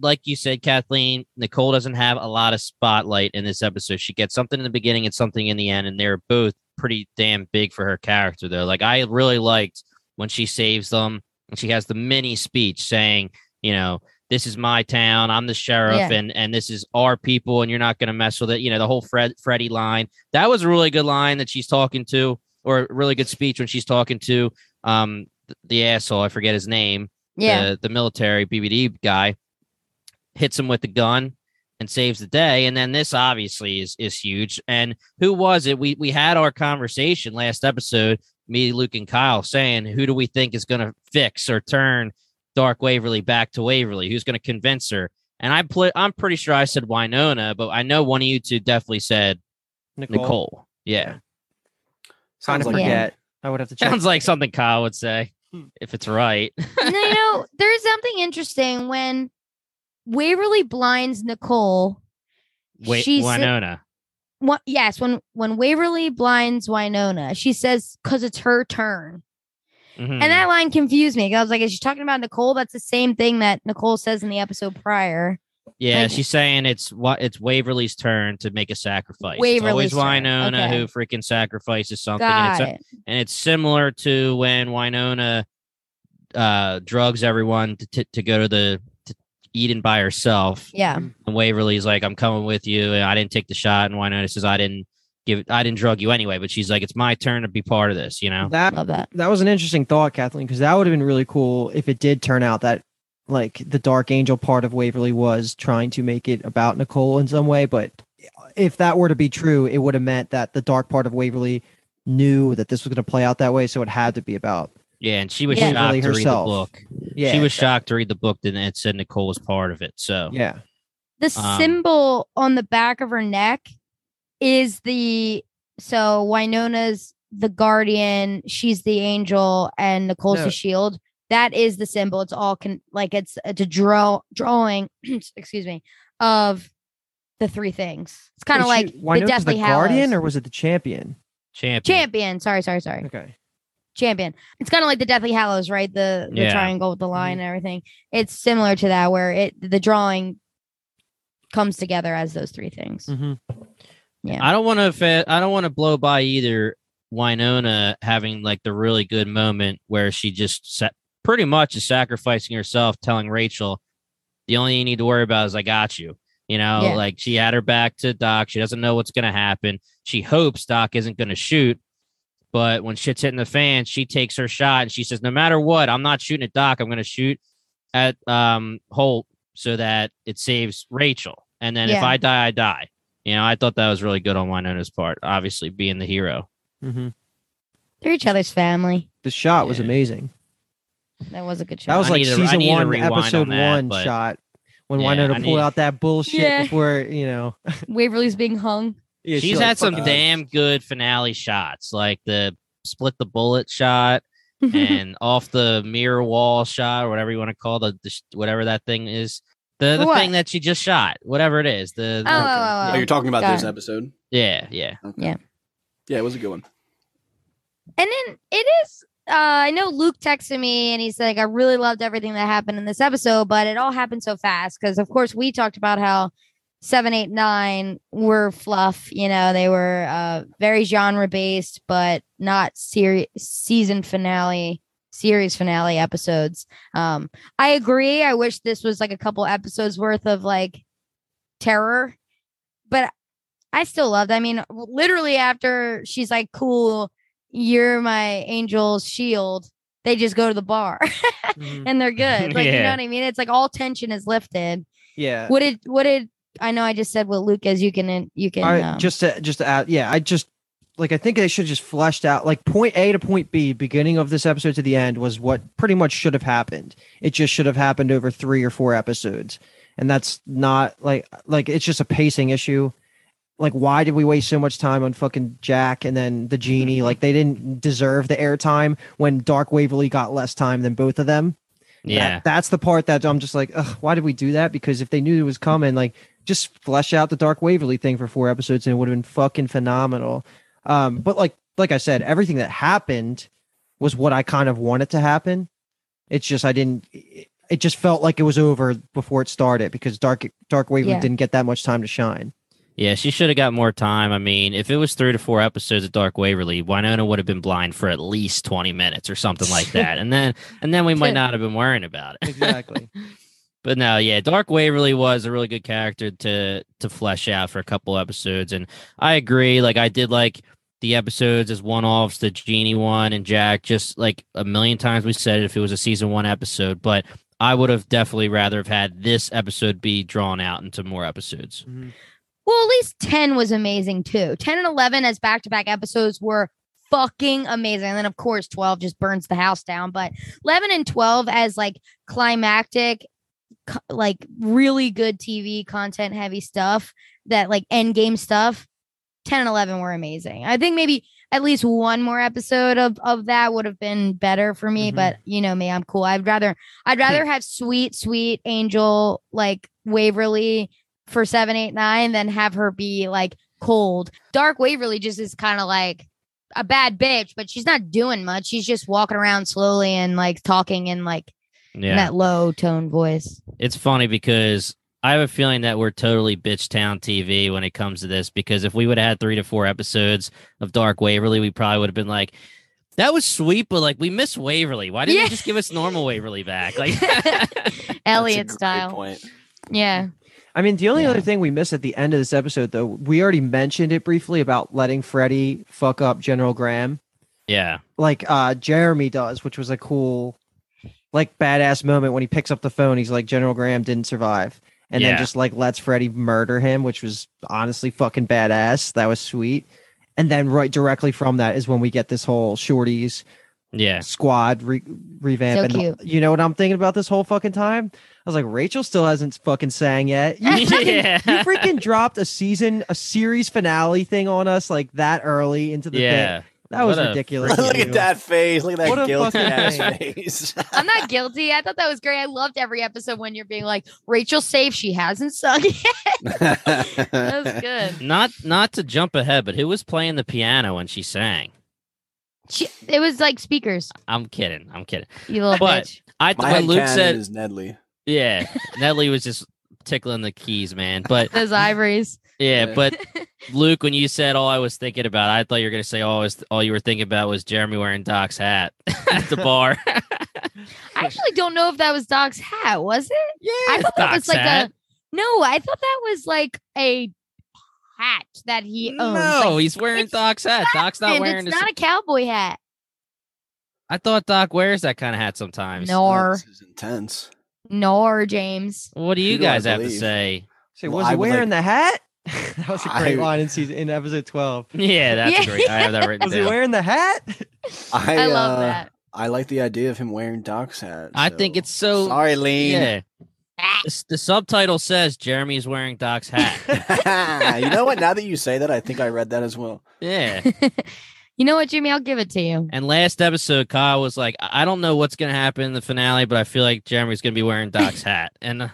like you said, Kathleen, Nicole doesn't have a lot of spotlight in this episode. She gets something in the beginning and something in the end, and they're both pretty damn big for her character, though. Like, I really liked when she saves them and she has the mini speech saying, you know, this is my town. I'm the sheriff, Yeah. and and this is our people, and you're not going to mess with it. You know, the whole Fred Freddie line. That was a really good line that she's talking to, or a really good speech when she's talking to um th- the asshole. I forget his name Yeah. the, the military BBD guy hits him with the gun and saves the day. And then this obviously is is huge. And who was it? We we had our conversation last episode, me, Luke, and Kyle saying, who do we think is gonna fix or turn Dark Waverly back to Waverly? Who's gonna convince her? And I play I'm pretty sure I said Wynonna, but I know one of you two definitely said Nicole. Nicole. Yeah. Kind Sounds of like Yeah. forget. I would have to check. Sounds like something Kyle would say Hmm. if it's right. no, you know, there's something interesting when Waverly blinds Nicole. Wait, She Wynonna. What, yes, when when Waverly blinds Wynonna, she says because it's her turn. Mhm. And that line confused me. I was like, is she talking about Nicole? That's the same thing that Nicole says in the episode prior. Yeah, Like- she's saying it's what it's Waverly's turn to make a sacrifice. it's Waverly's always turn, Wynonna okay. who freaking sacrifices something, and Got it's, it. and it's similar to when Wynonna uh, drugs everyone to, to, to go to the Eden by herself, Yeah. and Waverly's like, "I'm coming with you," and I didn't take the shot, and why Wynonna says, "I didn't give, I didn't drug you anyway," but she's like, "It's my turn to be part of this," you know. That Love that. that was an interesting thought, Kathleen, because that would have been really cool if it did turn out that like the Dark Angel part of Waverly was trying to make it about Nicole in some way. But if that were to be true, it would have meant that the dark part of Waverly knew that this was going to play out that way, so it had to be about Yeah, and she was Yeah. shocked Waverly to read the book. yeah. she was shocked to read the book, and it said Nicole was part of it. So Yeah, The Um, symbol on the back of her neck is the so Wynonna's the guardian, she's the angel, and Nicole's No. the shield. That is the symbol. It's all can like it's it's a draw drawing, excuse me, of the three things. It's kind of like she- Wynonna's the Deathly the Guardian, Hallows. or was it the Champion? champion. champion. Sorry, sorry, sorry. Okay, champion. It's kind of like the Deathly Hallows, right? The the Yeah. triangle with the line and everything. It's similar to that where it the drawing comes together as those three things. hmm Yeah. I don't want to. I don't want to blow by either. Wynonna having like the really good moment where she just set pretty much is sacrificing herself, telling Rachel, the only thing you need to worry about is I got you. You know, Yeah. like she had her back to Doc. She doesn't know what's going to happen. She hopes Doc isn't going to shoot. But when shit's hitting the fan, she takes her shot and she says, No matter what, I'm not shooting at Doc. I'm going to shoot at um, Holt so that it saves Rachel. And then if I die, I die. You know, I thought that was really good on Wynonna's part, obviously being the hero. hmm They're each other's family. The shot was amazing. That was a good shot. That was I like to- season one, episode on that, one but- shot when Yeah, Wynonna pulled need- out that bullshit Yeah. before you know. Waverly's being hung. Yeah, she, She's like, had some fucking- damn good finale shots, like the split the bullet shot and off the mirror wall shot, or whatever you want to call the, the whatever that thing is. The, the What? thing that she just shot, whatever it is. The, Oh, the- oh, oh, Oh, you're talking about got this it. episode? yeah, yeah. Okay. Yeah. Yeah, it was a good one. And then it is. Uh, I know Luke texted me and he's like, I really loved everything that happened in this episode, but it all happened so fast. Because, of course, we talked about how seven, eight, nine were fluff. You know, they were uh, very genre based, but not series season finale, series finale episodes. Um, I agree. I wish this was like a couple episodes worth of like terror, but I still loved. I mean, literally after she's like, "Cool, you're my angel's shield." They just go to the bar Mhm. and they're good. Like you know what I mean? It's like all tension is lifted. Yeah. What did what did I know? I just said what Lucas. You can you can All right, um, just to just to add, yeah, I just like I think they should have just fleshed out like point A to point B, beginning of this episode to the end was what pretty much should have happened. It just should have happened over three or four episodes, and that's not like like it's just a pacing issue. Like, why did we waste so much time on fucking Jack and then the genie? Like, they didn't deserve the airtime when Dark Waverly got less time than both of them. That- Yeah. that's the part that I'm just like, Ugh, why did we do that? Because if they knew it was coming, like, just flesh out the Dark Waverly thing for four episodes, and it would have been fucking phenomenal. Um, but like, like I said, everything that happened was what I kind of wanted to happen. It's just I didn't. It, it just felt like it was over before it started because Dark Dark Waverly Yeah. didn't get that much time to shine. Yeah, she should have got more time. I mean, if it was three to four episodes of Dark Waverly, Wynonna would have been blind for at least twenty minutes or something like that, and then and then we might not have been worrying about it. Exactly. But no, yeah, Dark Waverly was a really good character to to flesh out for a couple episodes, and I agree. Like I did like the episodes as one offs, the Genie one and Jack. Just like a million times we said it if it was a season one episode, but I would have definitely rather have had this episode be drawn out into more episodes. Mm-hmm. Well, at least 10 was amazing too. 10 and 11 as back to back episodes were fucking amazing. And then, of course, 12 just burns the house down. But 11 and 12 as like climactic, co- like really good TV content heavy stuff that like end game stuff. 10 and 11 were amazing. I think maybe at least one more episode of, of that would have been better for me. Mhm. But you know me, I'm cool. I'd rather I'd rather have sweet, sweet Angel like Waverly for seven, eight, nine than have her be like cold. Dark Waverly just is kind of like a bad bitch, but she's not doing much. She's just walking around slowly and like talking and like Yeah, that low tone voice. it's funny because I have a feeling that we're totally bitch town TV when it comes to this. Because if we would have had three to four episodes of Dark Waverly, we probably would have been like, "That was sweet, but like we miss Waverly. Why didn't Yeah. you just give us normal Waverly back?" Like, Elliot That's a great style. Point. Yeah. I mean, the only Yeah. other thing we missed at the end of this episode, though, we already mentioned it briefly about letting Freddy fuck up General Graham. yeah, like uh Jeremy does, which was a cool like badass moment when he picks up the phone. He's like General Graham didn't survive. And Yeah. then just like lets Freddy murder him, which was honestly fucking badass. That was sweet. And then right directly from that is when we get this whole shorties yeah. squad re- revamp. So and cute. you know what I'm thinking about this whole fucking time? I was like, Rachel still hasn't fucking sang yet. You freaking, Yeah. you freaking dropped a season, a series finale thing on us like that early into the thing. Yeah. That was What a ridiculous. Look of at that face. Look at What that guilty ass face. I'm not guilty. I thought that was great. I loved every episode when you're being like, Rachel's safe. She hasn't sung yet. That was good. Not not to jump ahead, but who was playing the piano when she sang? She, it was like speakers, I'm kidding. I'm kidding. you little But- bitch. I My when Luke said, is Nedley. yeah, Nedley was just tickling the keys, man. But Those ivories. Yeah, Yeah. but Luke, when you said all I was thinking about, I thought you were gonna say all I was all you were thinking about was Jeremy wearing Doc's hat at the bar. I I actually don't know if that was Doc's hat, was it? Yeah, I thought that was like hat. a no. I thought that was like a hat that he owns. No, Like, he's wearing Doc's hat. Doc's not wearing It's this. not a cowboy hat. I thought Doc wears that kind of hat sometimes. Nor, This is intense. nor James. What do you Who do guys have to believe? say? Say, Well, was he I would like- wearing the hat? that was a great I- line in season in episode twelve. Yeah, that's Yeah. a great. I have that written Was he wearing the hat? I, I, love uh, that. I like the idea of him wearing Doc's hat. I think it's so. Sorry, Lean. Yeah, Ah, the, the subtitle says Jeremy's wearing Doc's hat. you know what? Now that you say that, I think I read that as well. yeah. you know what, Jimmy? I'll give it to you. And last episode, Kyle was like, "I I don't know what's gonna happen in the finale, but I feel like Jeremy's gonna be wearing Doc's hat." And uh,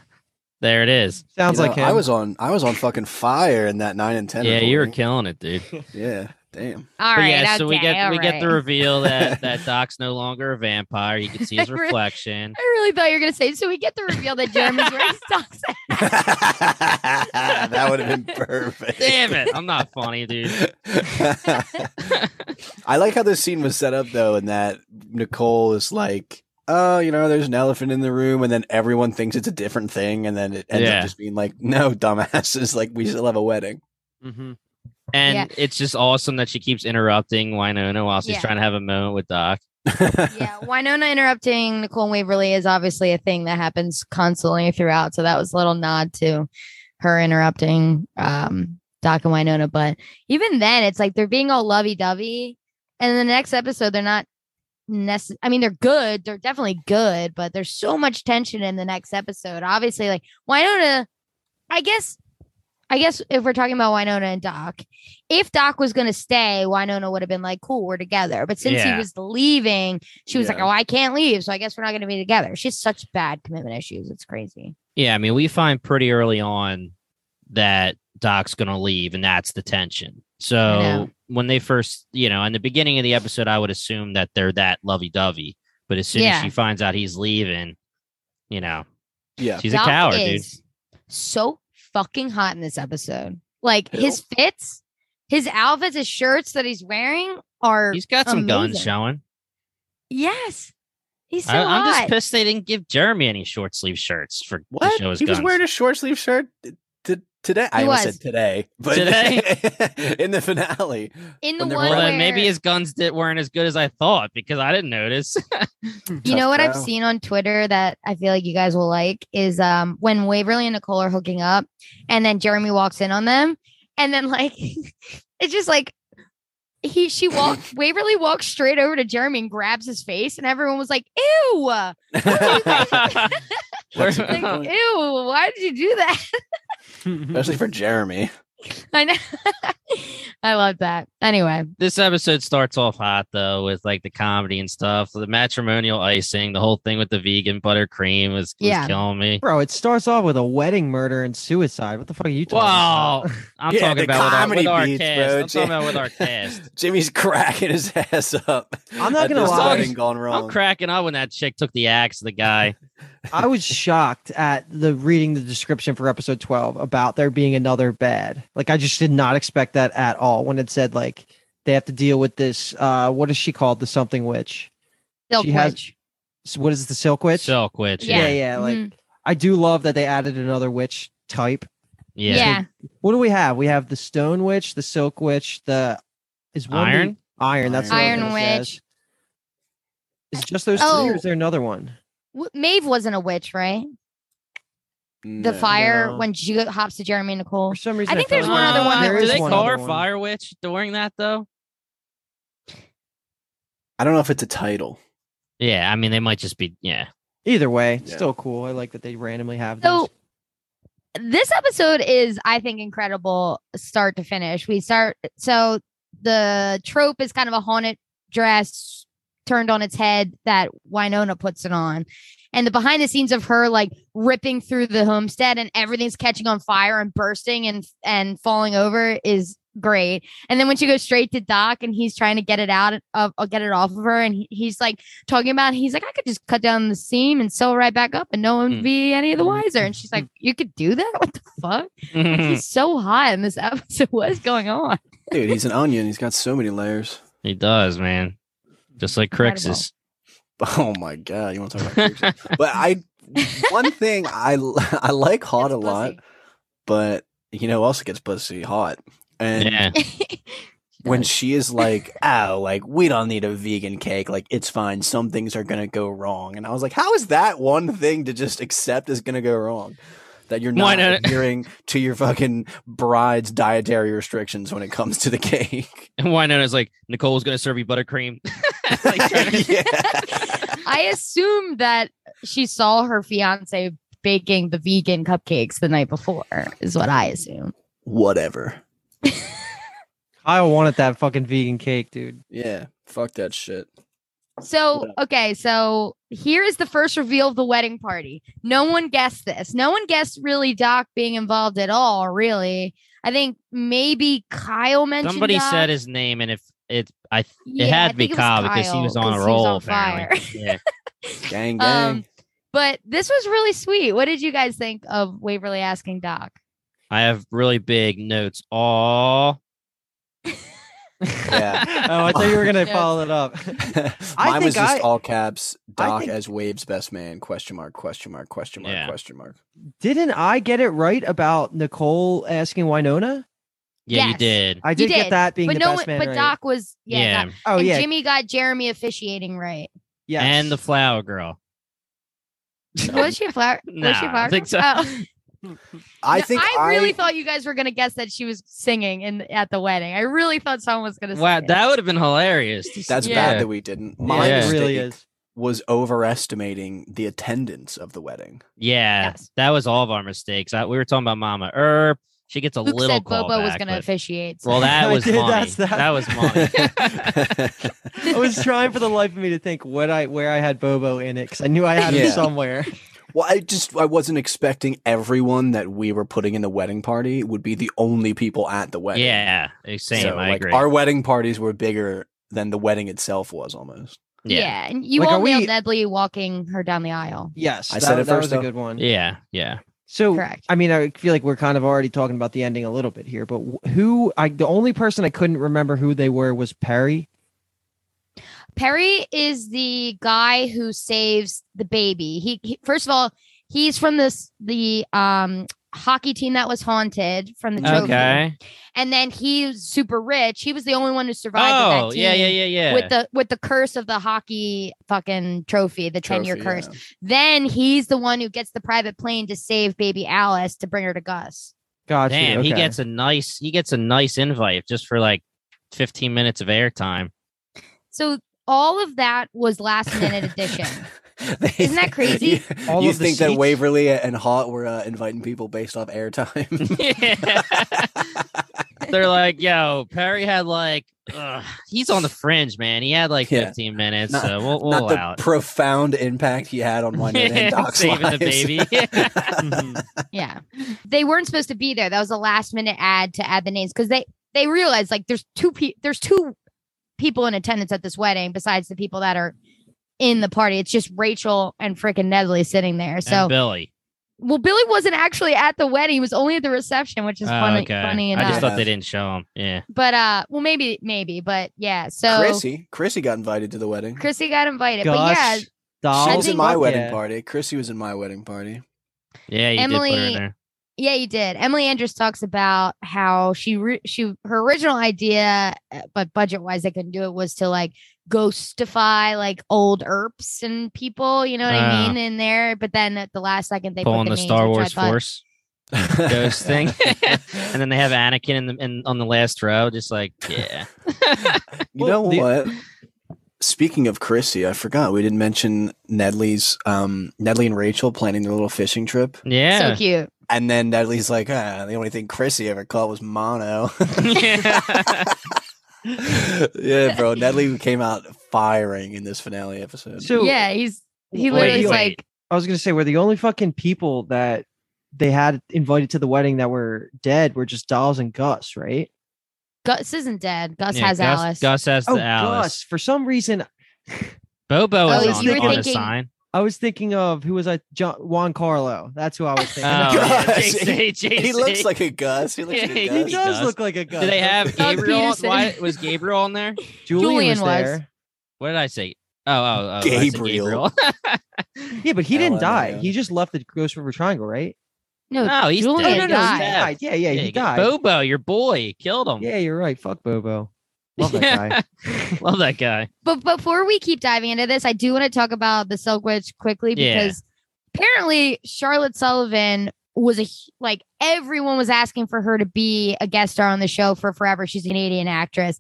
there it is. Sounds You know, like him. I was on. I was on fucking fire in that nine and ten. Yeah, you were killing it, dude. Yeah, damn. All but right. yeah, so we get all we get the reveal that that Doc's no longer a vampire. You can see his I really- reflection. I really thought you were gonna say. So we get the reveal that Jeremy's wearing Doc's hat. that would have been perfect. Damn it, I'm not funny, dude. I like how this scene was set up though, and that Nicole is like, "Oh, you know, there's an elephant in the room," and then everyone thinks it's a different thing, and then it ends Yeah. up just being like, "No, dumbasses! Like we still have a wedding." hmm And Yeah. it's just awesome that she keeps interrupting Wynonna while she's Yeah. trying to have a moment with Doc. yeah, Wynonna interrupting Nicole Waverly is obviously a thing that happens constantly throughout. So that was a little nod to her interrupting um, Doc and Wynonna. But even then, it's like they're being all lovey dovey. And in the next episode, they're not necessary. I mean, they're good. They're definitely good, but there's so much tension in the next episode. Obviously, like Wynonna, I guess. I guess if we're talking about Wynonna and Doc, if Doc was going to stay, Wynonna would have been like, cool, we're together. But since Yeah. he was leaving, she was like, oh, I can't leave. So I guess we're not going to be together. She has such bad commitment issues. It's crazy. Yeah, I mean, we find pretty early on that Doc's going to leave, and that's the tension. So when they first, you know, in the beginning of the episode, I would assume that they're that lovey dovey. But as soon Yeah. as she finds out he's leaving, you know, yeah, she's Doc a coward, dude. so fucking hot in this episode. Like his fits, his outfits, his shirts that he's wearing are, He's got some guns showing. yes. He's so I, I'm just pissed they didn't give Jeremy any short sleeve shirts for what? to show his He was wearing a short sleeve shirt t- today. I He almost was. said today, but Today? in the finale. in the when they're one well, where maybe his guns did, weren't as good as I thought because I didn't notice. you know what I've seen on Twitter that I feel like you guys will like is um when Waverly and Nicole are hooking up and then Jeremy walks in on them and then like it's just like he she walked Waverly walks straight over to Jeremy and grabs his face and everyone was like ew like, ew why did you do that Especially for Jeremy. I know I love that anyway this episode starts off hot though with like the comedy and stuff, the matrimonial icing, the whole thing with the vegan buttercream was, was Yeah. killing me. Bro, it starts off with a wedding murder and suicide. What the fuck are you talking Wow, about? I'm Yeah, talking the about with our, comedy with our cast. bro. I'm talking about with our cast. Jimmy's cracking his ass up. I'm not gonna this lie. wedding gone wrong. I'm cracking up when that chick took the axe to the guy. I was shocked at the reading the description for episode 12 about there being another bad. Like I just did not expect that at all when it said like they have to deal with this uh what is she called? The something witch. Silk She has- Witch S- What is the silk witch? Silk witch. yeah, Yeah. yeah, like Mhm. I do love that they added another witch type. Yeah. yeah What do we have? We have the stone witch, the silk witch, the is one Iron? the- iron, that's what I was Iron Witch. guess. Is it just those Oh. three or is there another one? W- Maeve wasn't a witch right the No. fire No. when she hops to Jeremy and Nicole For some reason I think felt there's like one other one that there Do is they one call other her one. Fire Witch during that though? I don't know if it's a title. Yeah, I mean they might just be yeah. Either way, Yeah. still cool. I like that they randomly have So these. this episode is, I think, incredible start to finish. We start so the trope is kind of a haunted dress turned on its head that Wynonna puts it on. And the behind the scenes of her like ripping through the homestead and everything's catching on fire and bursting and and falling over is great. And then when she goes straight to Doc and he's trying to get it out of uh, get it off of her and he, he's like talking about he's like I could just cut down the seam and sew right back up and no one would Hmm. be any of the wiser. And she's like, You could do that? What the fuck? He's so hot in this episode. What's going on? Dude, he's an onion. He's got so many layers. he does, man. Just like Incredible. Crixus. Oh my god, you want to talk about creeps? but I one thing I I like hot a lot, but you know who also gets pussy hot. And Yeah. when she is like, "Oh, like we don't need a vegan cake. Like it's fine. Some things are gonna go wrong." And I was like, "How is that one thing to just accept is gonna go wrong? That you're not not? adhering to your fucking bride's dietary restrictions when it comes to the cake." And why not? It's like Nicole's gonna serve you buttercream. Like, to- yeah. I assume that she saw her fiance baking the vegan cupcakes the night before, is what I assume. Whatever. I wanted that fucking vegan cake, dude. Yeah. Fuck that shit. So, okay, so here is the first reveal of the wedding party. No one guessed this. No one guessed really Doc being involved at all, really. I think maybe Kyle mentioned Somebody Doc. said his name, and if it, I, it Yeah, had to be think Kyle because he was on a roll. on fire. apparently. Yeah. Gang gang. Um, but this was really sweet. What did you guys think of Waverly asking Doc? I have really big notes. All Yeah. oh, I thought you were gonna Yeah. follow it up. I Mine was just I- all caps. Doc think- as Wave's best man? Question mark? Question mark? Question mark? Yeah. Question mark? Didn't I get it right about Nicole asking Wynonna? yeah, you did. I did, did, get that being but the no best man. but right. Doc was yeah. Yeah. Doc- oh and yeah, Jimmy got Jeremy officiating right. yes. And the flower girl. Was she a flower? No, was she a I flower? think so. Oh. Mm-hmm. I No, think I really thought you guys were gonna guess that she was singing in at the wedding. I really thought someone was gonna. Wow, sing it. that would have been hilarious. that's. Yeah. bad that we didn't. My Yeah. mistake really is. was overestimating the attendance of the wedding. Yeah, Yes. that was all of our mistakes. I, we were talking about Mama Earp. She gets a Luke little said Bobo was gonna officiate. so- Well, that was did, money. that's That. that. was money. I was trying for the life of me to think what I where I had Bobo in it because I knew I had Yeah. him somewhere. Well, I just I wasn't expecting everyone that we were putting in the wedding party would be the only people at the wedding. yeah, eh, same. So, I like, agree. Our wedding parties were bigger than the wedding itself was almost. yeah. yeah, and you Like, all nailed we- Nedley walking her down the aisle. Yes, I that, said it that first, was a good one. yeah, yeah. So Correct. I mean, I feel like we're kind of already talking about the ending a little bit here, but who I the only person I couldn't remember who they were was Perry. Perry is the guy who saves the baby. He, he first of all, he's from this the um hockey team that was haunted from the trophy. Okay. And then he's super rich. He was the only one who survived with Oh, that team. yeah, yeah, yeah, yeah. With the with the curse of the hockey fucking trophy, the 10 year curse. yeah. Then he's the one who gets the private plane to save baby Alice to bring her to Gus. Gotcha. Damn, he gets a nice he gets a nice invite just for like 15 minutes of airtime. So all of that was last minute addition. Isn't that crazy? You, you think that? Waverly and Hot were uh, inviting people based off airtime? They're like, yo, Perry had like, ugh, he's on the fringe, man. He had like Yeah. 15 minutes, Not- so we'll, we'll Not the it. profound impact he had on Wynonna and Doc's Saving the lives. baby. Mhm. Yeah. They weren't supposed to be there. That was a last minute ad to add the names because they they realized like there's two pe- there's two people in attendance at this wedding besides the people that are in the party. It's just Rachel and freaking Nedley sitting there. So and Billy. well, Billy wasn't actually at the wedding. He was only at the reception, which is Oh, funny okay. funny I just thought they didn't show him. Yeah. but uh well maybe maybe, but yeah. So Chrissy, Chrissy got invited to the wedding. Chrissy got invited. But yeah, Gosh, She was in my wedding yeah. party. Chrissy was in my wedding party. Yeah, you did put her Emily- in there. Yeah, you did. Emily Andras talks about how she re- she her original idea, uh, but budget wise they couldn't do it, was to like ghostify like old Earps and people. You know what I Ah. mean in there. But then at the last second they Pulling put the the, Star names, which Wars thought- Force ghost thing. and then they have Anakin in, the, in on the last row, just like, yeah. You Well, know the- what? Speaking of Chrissy, I forgot we didn't mention Nedley's um Nedley and Rachel planning their little fishing trip. Yeah. So cute. And then Nedley's like, ah, the only thing Chrissy ever caught was mono. yeah, yeah, bro. Nedley came out firing in this finale episode. So yeah, he's he Wait, literally is wait. like I was gonna say, we're the only fucking people that they had invited to the wedding that were dead were just Dolls and Gus, right? Gus isn't dead. Gus Yeah, has Gus, Alice. Gus has the oh, Alice. Gus. For some reason, Bobo Oh, is on, you on the thinking- sign. I was thinking of who was I? John, Juan Carlo. That's who I was thinking. Oh, of. Gus. JC, JC. he looks like a Gus. He looks like a he he does does. look like a Gus. Do they have Gabriel? Why was Gabriel on there? Julian, Julian was was. there? What did I say? Oh, oh, oh I said Gabriel. Yeah, but he didn't die. LMAO. He just left the Ghost River Triangle, right? No, No, he's Julian dead. no, oh, no, no, he died. died. Yeah, yeah, Yeah, he you got died. Bobo, your boy, killed him. Yeah, you're right. Fuck Bobo. Love that guy. Love that guy. But before we keep diving into this, I do want to talk about the Silk Witch quickly Yeah. because apparently Charlotte Sullivan was a like everyone was asking for her to be a guest star on the show for forever. She's a Canadian actress.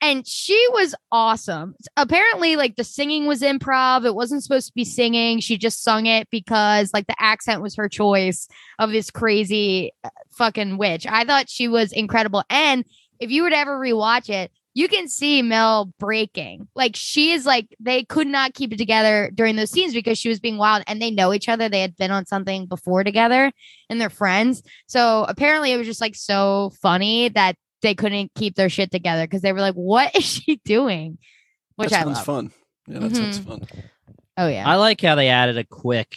And she was awesome. Apparently, like the singing was improv. It wasn't supposed to be singing. She just sung it because like the accent was her choice of this crazy uh, fucking witch. I thought she was incredible. And if you were to ever rewatch it, you can see Mel breaking. Like she is like they could not keep it together during those scenes because she was being wild and they know each other. They had been on something before together and they're friends. So apparently it was just like so funny that they couldn't keep their shit together because they were like, What is she doing? Which that I sounds love. fun. Yeah, that sounds mm-hmm. fun. Oh yeah. I like how they added a quick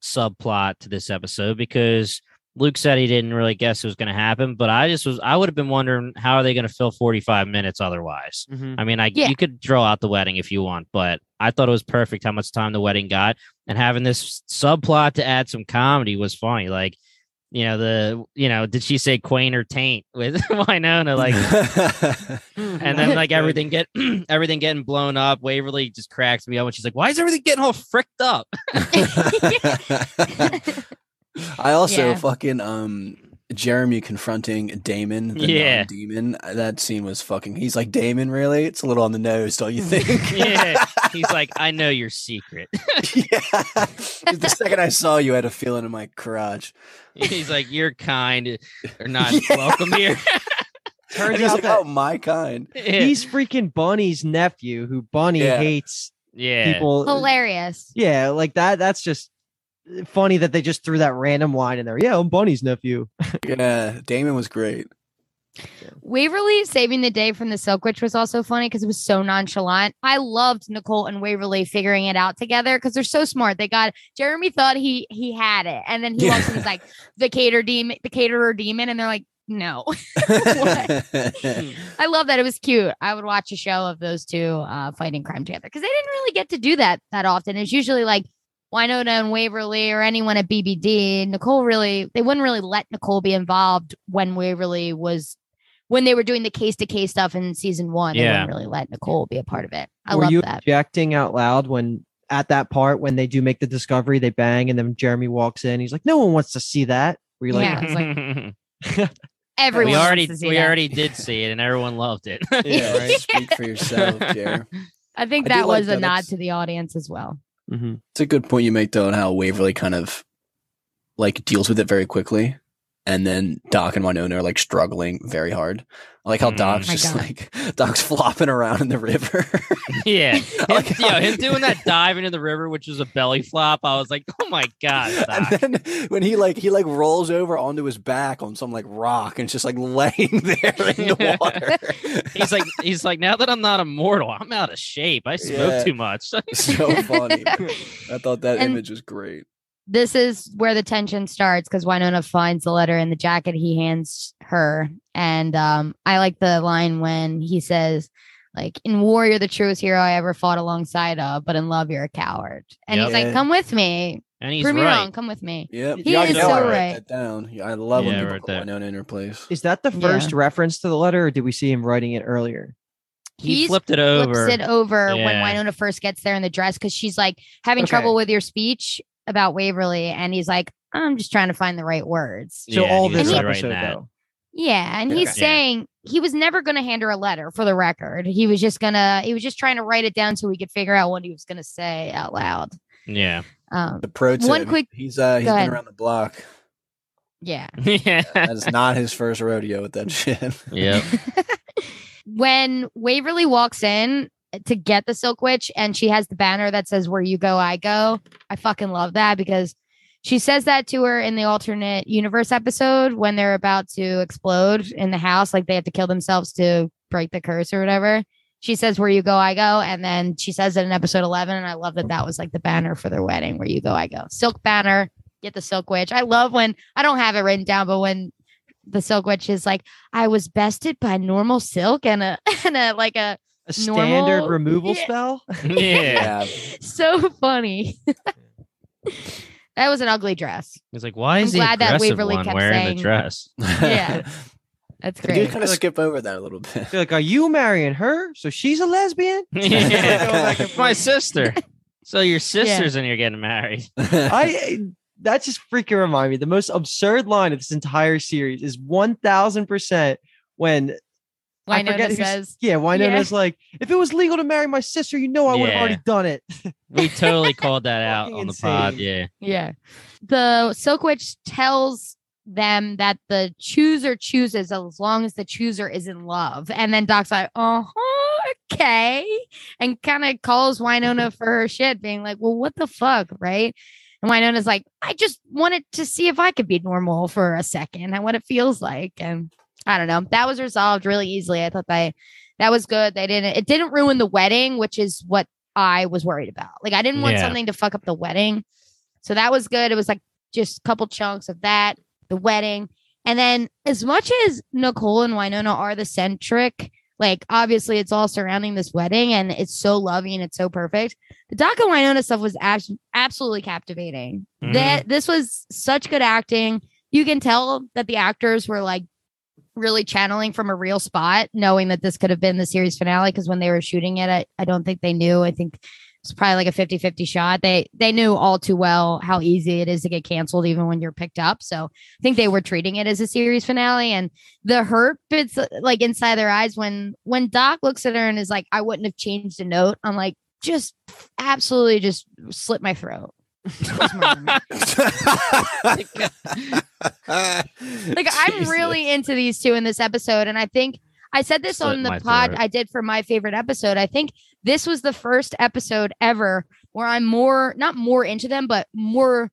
subplot to this episode because Luke said he didn't really guess it was going to happen, but I just was I would have been wondering how are they going to fill 45 minutes otherwise. Mhm. I mean, I Yeah. you could throw out the wedding if you want, but I thought it was perfect how much time the wedding got and having this subplot to add some comedy was funny. Like, you know, the you know, did she say quain or taint with Wynonna? Like and then like everything get everything getting blown up. Waverly just cracks me up when she's like, Why is everything getting all fricked up? I also Yeah. fucking um Jeremy confronting Damon, the Yeah. demon. That scene was fucking. He's like, Damon, really? It's a little on the nose, don't you think? yeah. He's like, I know your secret. yeah. The second I saw you, I had a feeling in my crotch. He's like, You're kind or not Yeah. welcome here. Turns he's out like, that oh, my kind. yeah. he's freaking Bunny's nephew, who Bunny Yeah. hates yeah. people. Hilarious. Yeah, like that. That's just funny that they just threw that random line in there. Yeah, I'm Bunny's nephew. Yeah, Damon was great. Waverly saving the day from the Silk Witch was also funny because it was so nonchalant. I loved Nicole and Waverly figuring it out together because they're so smart. They got Jeremy thought he he had it, and then he Yeah. walks in, he's like the cater demon, the caterer demon, and they're like, no. I love that. It was cute. I would watch a show of those two uh, fighting crime together because they didn't really get to do that that often. It's usually like Wynonna and Waverly or anyone at BBD. Nicole really, they wouldn't really let Nicole be involved when Waverly was, when they were doing the case to case stuff in season one. Yeah. They wouldn't really let Nicole be a part of it. I Were love that. you that. objecting out loud when at that part when they do make the discovery, they bang, and then Jeremy walks in. He's like, "No one wants to see that." Were you like, Yeah. it's like- Everyone we wants already to see we that. already did see it and everyone loved it. yeah, right. Speak for yourself, Jer. I think I do that like was a that. nod That's- to the audience as well. Mhm. It's a good point you make though, on how Waverly kind of like deals with it very quickly, and then Doc and Wynonna are like struggling very hard. I like how Mm. Doc's My just God. like Doc's flopping around in the river. yeah. I like Him, how- yo, him doing that dive into the river, which was a belly flop. I was like, oh my God. Doc. and then when he like he like rolls over onto his back on some like rock and it's just like laying there in the water. He's like, he's like, now that I'm not immortal, I'm out of shape. I smoke Yeah. too much. so funny. I thought that And- image was great. This is where the tension starts because Wynonna finds the letter in the jacket he hands her. And um, I like the line when he says, like, in war, you're the truest hero I ever fought alongside of, but in love, you're a coward. And he's like, come with me. and he's Prove me right. wrong. Come with me. Yep. He you is already know so I right. that down. Yeah, I love Yeah, when people put there. Wynonna in her place. Is that the Yeah. first reference to the letter, or did we see him writing it earlier? He He's flipped it over. Flips it over when Yeah. Wynonna first gets there in the dress because she's like having Okay. trouble with your speech about Waverly. And he's like, I'm just trying to find the right words. So Yeah, all this really episode, though. Yeah, and he's Okay. saying he was never going to hand her a letter for the record. He was just gonna he was just trying to write it down so we could figure out what he was going to say out loud. Yeah. Um, The pro tip. One quick- He's uh, he's been ahead. around the block. yeah. yeah. That's not his first rodeo with that shit. Yep. when Waverly walks in to get the Silk Witch and she has the banner that says "Where you go, I go," I fucking love that because she says that to her in the alternate universe episode when they're about to explode in the house, like they have to kill themselves to break the curse or whatever. She says, "Where you go, I go," and then she says it in episode eleven, and I love that that was like the banner for their wedding. Where you go, I go. Silk banner. Get the Silk Witch. I love when I don't have it written down, but when the Silk Witch is like, I was bested by normal silk and a and a like a A standard Normal- removal Yeah. spell. yeah. Yeah. so funny. that was an ugly dress. He's like, why I'm is the glad that Waverly kept wearing saying- the dress? Yeah. That's They do great. kind of skip over that a little bit. They're like, are you marrying her? So she's a lesbian? yeah. My sister. So your sisters and you're getting married. I that just freaking remind me. The most absurd line of this entire series is one thousand percent when I Wynonna forget who's- says, yeah, Wynonna's like, if it was legal to marry my sister, you know I would have Yeah. already done it. We totally called that out Fucking on the pod. Yeah. Yeah. The Silk Witch tells them that the chooser chooses as long as the chooser is in love. And then Doc's like, uh huh, okay. And kind of calls Wynonna for her shit, being like, well, what the fuck? Right. And Wynonna's like, I just wanted to see if I could be normal for a second and what it feels like. And I don't know. That was resolved really easily. I thought they that was good. They didn't it didn't ruin the wedding, which is what I was worried about. Like I didn't want Yeah. something to fuck up the wedding. So that was good. It was like just a couple chunks of that, the wedding. And then as much as Nicole and Wynonna are the centric, like obviously it's all surrounding this wedding and it's so loving, and it's so perfect. The Doc and Wynonna stuff was abs- absolutely captivating. Mhm. That this was such good acting. You can tell that the actors were like really channeling from a real spot, knowing that this could have been the series finale. Because when they were shooting it, I, I don't think they knew. I think it's probably like a 50 50 shot. They they knew all too well how easy it is to get canceled, even when you're picked up. So I think they were treating it as a series finale. And the hurt bits like inside their eyes when when Doc looks at her and is like, I wouldn't have changed a note. I'm like, just absolutely just slit my throat. That like I'm really into these two in this episode, and I think I said this Slit on the pod throat. I did for my favorite episode. I think this was the first episode ever where I'm more not more into them, but more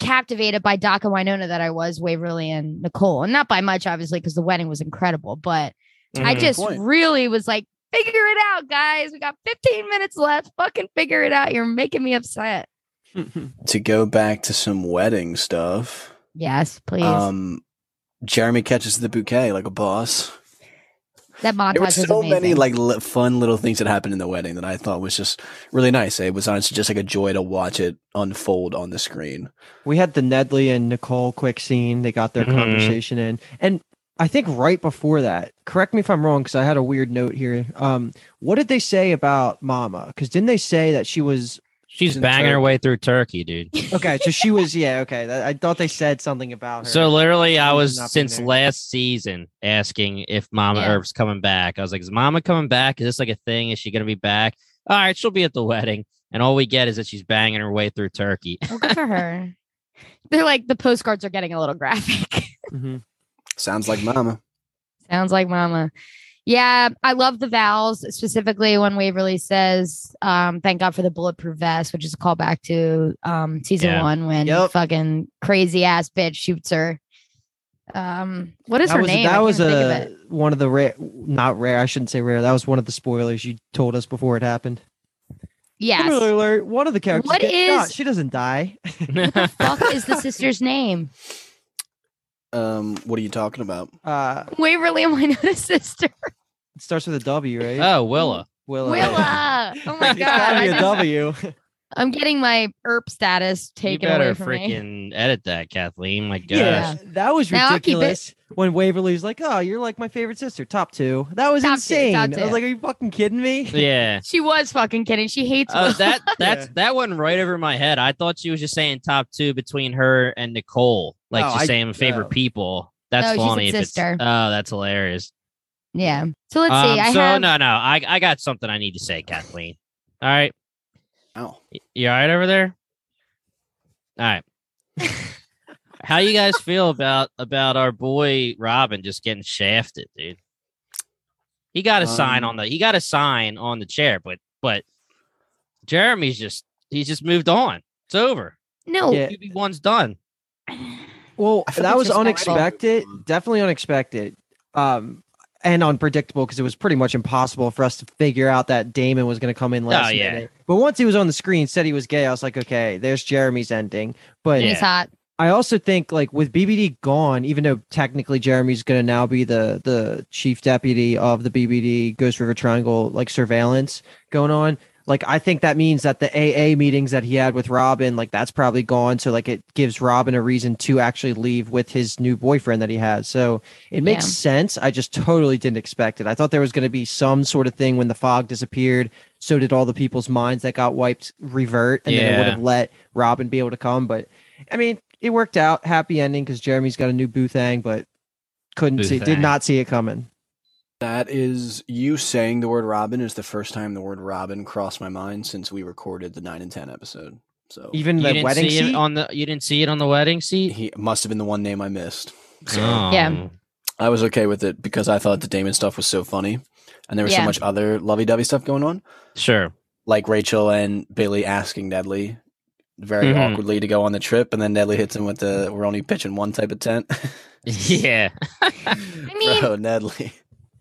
captivated by Doc and Wynonna that I was Waverly and Nicole, and not by much, obviously, because the wedding was incredible. But I Mhm. just really was like, figure it out, guys. We got 15 minutes left. Fucking figure it out. You're making me upset. To go back to some wedding stuff. Yes, please. Um, Jeremy catches the bouquet like a boss. that montage There were was so amazing. many like li- fun little things that happened in the wedding that I thought was just really nice. It was honestly just like a joy to watch it unfold on the screen. we had the Nedley and Nicole quick scene. They got their Mhm. conversation in. And I think right before that, correct me if I'm wrong, because I had a weird note here. Um, what did they say about Mama? Because didn't they say that she was She's in banging her way through Turkey, dude. okay? So she was, yeah, okay. I thought they said something about her. So literally, I was since last season asking if Mama Yeah. Earp's coming back. I was like, "Is Mama coming back? Is this like a thing? Is she gonna be back? All right, she'll be at the wedding." And all we get is that she's banging her way through Turkey. Well, good for her. They're like the postcards are getting a little graphic. Mhm. Sounds like Mama. Sounds like mama. Yeah, I love the vows, specifically when Waverly says, um, thank God for the bulletproof vest, which is a callback to um season Yeah. one when Yep. fucking crazy ass bitch shoots her. Um, what is that her was name? That was think of one of the rare, not rare. I shouldn't say rare. That was one of the spoilers you told us before it happened. Yes. Spoiler alert, one of the characters What is- She doesn't die. Fuck is the sister's name? Um, what are you talking about? Uh, Waverly and Wynonna's sister. it starts with a W, right? oh, Willa. Willa. Willa. Oh my It's god. gotta I be a just- W. I'm getting my Earp status You taken better away from me. freaking edit that, Kathleen. My gosh. Yeah, that was Now I'll keep it- ridiculous. When Waverly's like, "Oh, you're like my favorite sister, top two. That was Top two, insane. I was like, "Are you fucking kidding me?" Yeah. She was fucking kidding. She hates Oh, Will. that that's Yeah. that went right over my head. I thought she was just saying top two between her and Nicole, like Oh, just I- saying favorite oh. people. That's No, she said funny. if it's- sister. oh, that's hilarious. yeah. So let's see. Um, I so have no, no, I I got something I need to say, Kathleen. All right, Oh, you all right over there? All right. How you guys feel about about our boy Robin just getting shafted, dude? He got a sign Um, on the he got a sign on the chair, but but Jeremy's just he's just moved on. It's over. no. Yeah. QB one's done. Well, that was unexpected. Definitely unexpected. Um, and unpredictable because it was pretty much impossible for us to figure out that Damon was going to come in last Oh, yeah. minute. But once he was on the screen, said he was gay. I was like, okay, there's Jeremy's ending. But Yeah. He's hot. I also think like with BBD gone, even though technically Jeremy's going to now be the the chief deputy of the BBD Ghost River Triangle like surveillance going on. Like I think that means that the AA meetings that he had with Robin, like that's probably gone. So like it gives Robin a reason to actually leave with his new boyfriend that he has. So it makes Yeah. sense. I just totally didn't expect it. I thought there was going to be some sort of thing when the fog disappeared. So did all the people's minds that got wiped revert, and then it would have let Robin be able to come. But I mean, it worked out. Happy ending because Jeremy's got a new boothang, but couldn't see, did not see it coming. That is you saying the word Robin is the first time the word Robin crossed my mind since we recorded the nine and ten episode. So Even You the wedding seat. on the. You didn't see it on the wedding seat. he must have been the one name I missed. So Oh. Yeah. I was okay with it because I thought the Damon stuff was so funny, and there was Yeah. so much other lovey-dovey stuff going on, Sure. like Rachel and Billy asking Nedley very Mhm. awkwardly to go on the trip, and then Nedley hits him with the "We're only pitching one type of tent." Yeah. I mean, Bro, Nedley.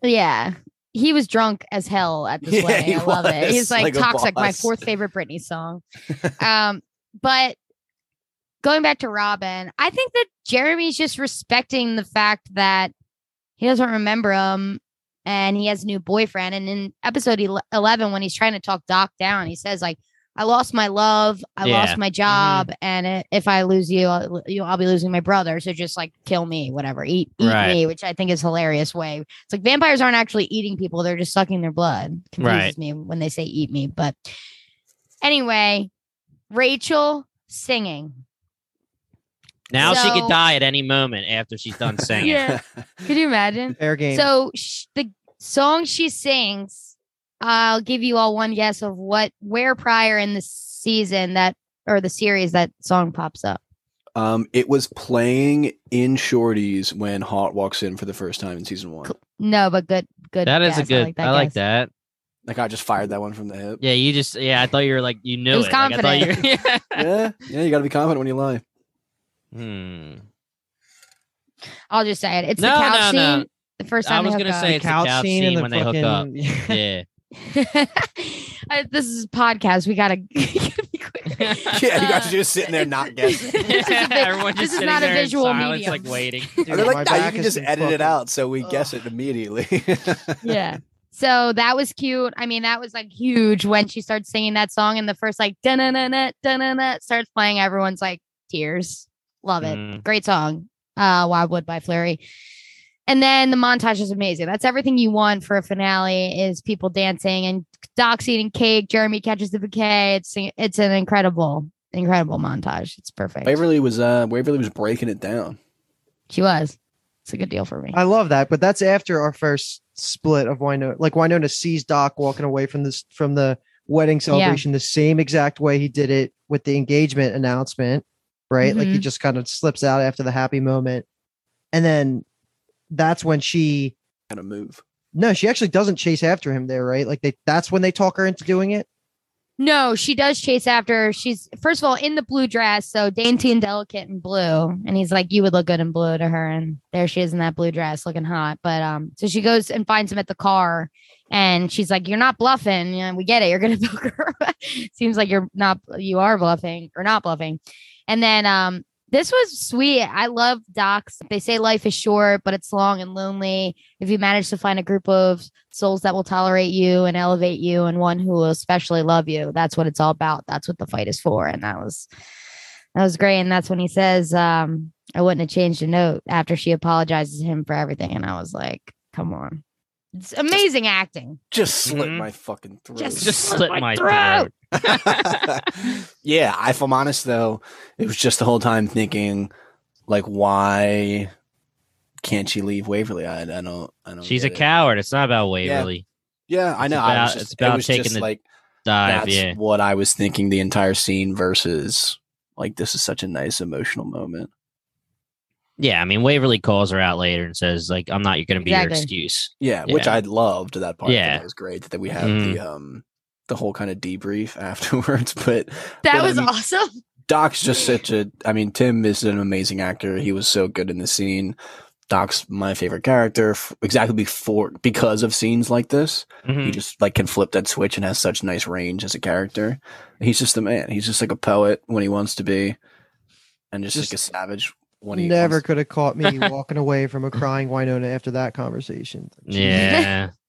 Yeah. He was drunk as hell at this Yeah, wedding. I love it. He's like, like toxic, my fourth favorite Britney song. um, but going back to Robin, I think that Jeremy's just respecting the fact that he doesn't remember him and he has a new boyfriend. And in episode 11, when he's trying to talk Doc down, he says, like, I lost my love. I Yeah. lost my mm-hmm. job, and i- if I lose you, I'll, you, I'll be losing my brother. So just like kill me, whatever, eat, eat Right. me, which I think is hilarious way. It's like vampires aren't actually eating people; they're just sucking their blood. Confuses Right. me when they say eat me. But anyway, Rachel singing. Now she could die at any moment after she's done singing. Yeah. Could you imagine? Fair game. So sh- the song she sings, I'll give you all one guess of what where prior in the season that or the series that song pops up. Um, it was playing in Shorty's when Haught walks in for the first time in season one. No, but good, good. That is a good. I like guess. that. Like I just fired that one from the hip. Yeah, you just. Yeah, I thought you were like you knew it. was Like, I thought you- yeah. yeah, yeah. You got to be confident when you lie. Hmm. I'll just say it. It's No, the couch no, scene. no. The first time I time was they gonna say it's the couch scene when they hook up. Yeah. I- this is a podcast. We gotta, gotta be quick. Yeah, you guys are just sitting there not guessing. This is a Everyone this just is sitting not a there in visual silence, medium. like waiting. Dude, they're like, my nah, you back can has just been edit it fucking- out so we guess it immediately. yeah. So that was cute. I mean, that was like huge when she starts singing that song and the first like da na na na da na na starts playing. Everyone's like tears. Love it. Mm. Great song. Uh Wildwood by Flurry. And then the montage is amazing. That's everything you want for a finale is people dancing and Doc's eating cake. Jeremy catches the bouquet. It's it's an incredible, incredible montage. It's perfect. Waverly was uh Waverly was breaking it down. She was. It's a good deal for me. I love that, but that's after our first split of Wynonna. Like Wynonna sees Doc walking away from this from the wedding celebration the same exact way he did it with the engagement announcement, right? Like he Mhm. just kind of slips out after the happy moment, and then that's when she Kind of move. no, she actually doesn't chase after him there, right? Like they that's when they talk her into doing it. No, she does chase after. her. She's first of all in the blue dress, so dainty and delicate in blue. And he's like, "You would look good in blue" to her, and there she is in that blue dress, looking hot. But um, so she goes and finds him at the car, and she's like, "You're not bluffing. You know, we get it. You're gonna book her." Seems like you're not. You are bluffing or not bluffing. And then um, this was sweet. I love docs. They say life is short, but it's long and lonely. If you manage to find a group of souls that will tolerate you and elevate you, and one who will especially love you, that's what it's all about. That's what the fight is for. And that was that was great. And that's when he says, um, "I wouldn't have changed a note" after she apologizes to him for everything. And I was like, "Come on." It's amazing acting. Just slit Mhm. my fucking throat. Just- Just Slit slit my my throat. throat. yeah, if I'm honest though, it was just the whole time thinking, like, why can't she leave Waverly? I, I don't, I don't. She's a it. coward. It's not about Waverly. Yeah, I It's know. I was about- just, it's about it was taking just the like Dive. that's Yeah. what I was thinking the entire scene versus like this is such a nice emotional moment. Yeah. I mean, Waverly calls her out later and says, like, I'm not going to be your excuse. Yeah, which Yeah. I loved that part. Yeah. that was great that we had Mhm. the um the whole kind of debrief afterwards. But That But, was um, awesome. Doc's just such a. I mean, Tim is an amazing actor. He was so good in the scene. Doc's my favorite character f- exactly before because of scenes like this. He Mhm. just like can flip that switch and has such nice range as a character. He's just the man. He's just like a poet when he wants to be. and just, Just like a savage when he Never wants- could have caught me walking away from a crying Wynonna after that conversation. Yeah.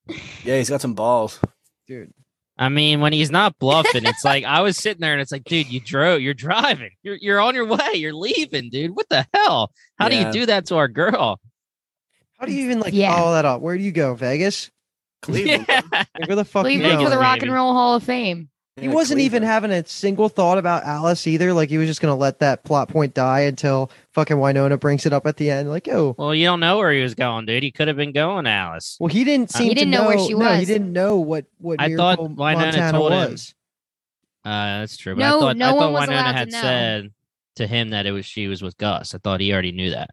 Yeah, he's got some balls. dude. I mean, when he's not bluffing, it's like I was sitting there and it's like, dude, you drove, you're driving, you're you're on your way, you're leaving, dude. What the hell? How do you do that to our girl? How do you even like Yeah. follow that up? Where do you go? Vegas? Cleveland. Yeah. Where the fuck you Cleveland going? for the Rock and Roll Hall of Fame. He wasn't even having a single thought about Alice either. Like he was just gonna let that plot point die until fucking Wynonna brings it up at the end. Like, oh, Well, you don't know where he was going, dude. He could have been going, Alice. well, he didn't Uh, seem He to didn't know where she No, he didn't know what what I thought Wynonna Montana told him. was. Uh, that's true. But No- I thought no I one thought was Wynonna allowed to had know. said to him that it was she was with Gus. I thought he already knew that.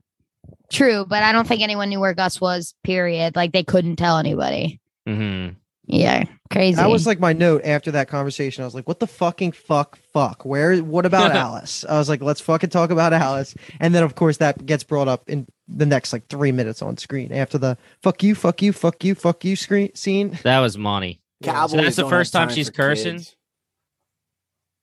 True, but I don't think anyone knew where Gus was. Period. Like they couldn't tell anybody. hmm Yeah, crazy. That was like my note after that conversation. I was like, what the fucking fuck, fuck? Where, what about Alice? I was like, let's fucking talk about Alice. And then, of course, that gets brought up in the next like three minutes on screen after the fuck you, fuck you, fuck you, fuck you screen scene. That was money. Cowboys So that's the first time time she's cursing? kids.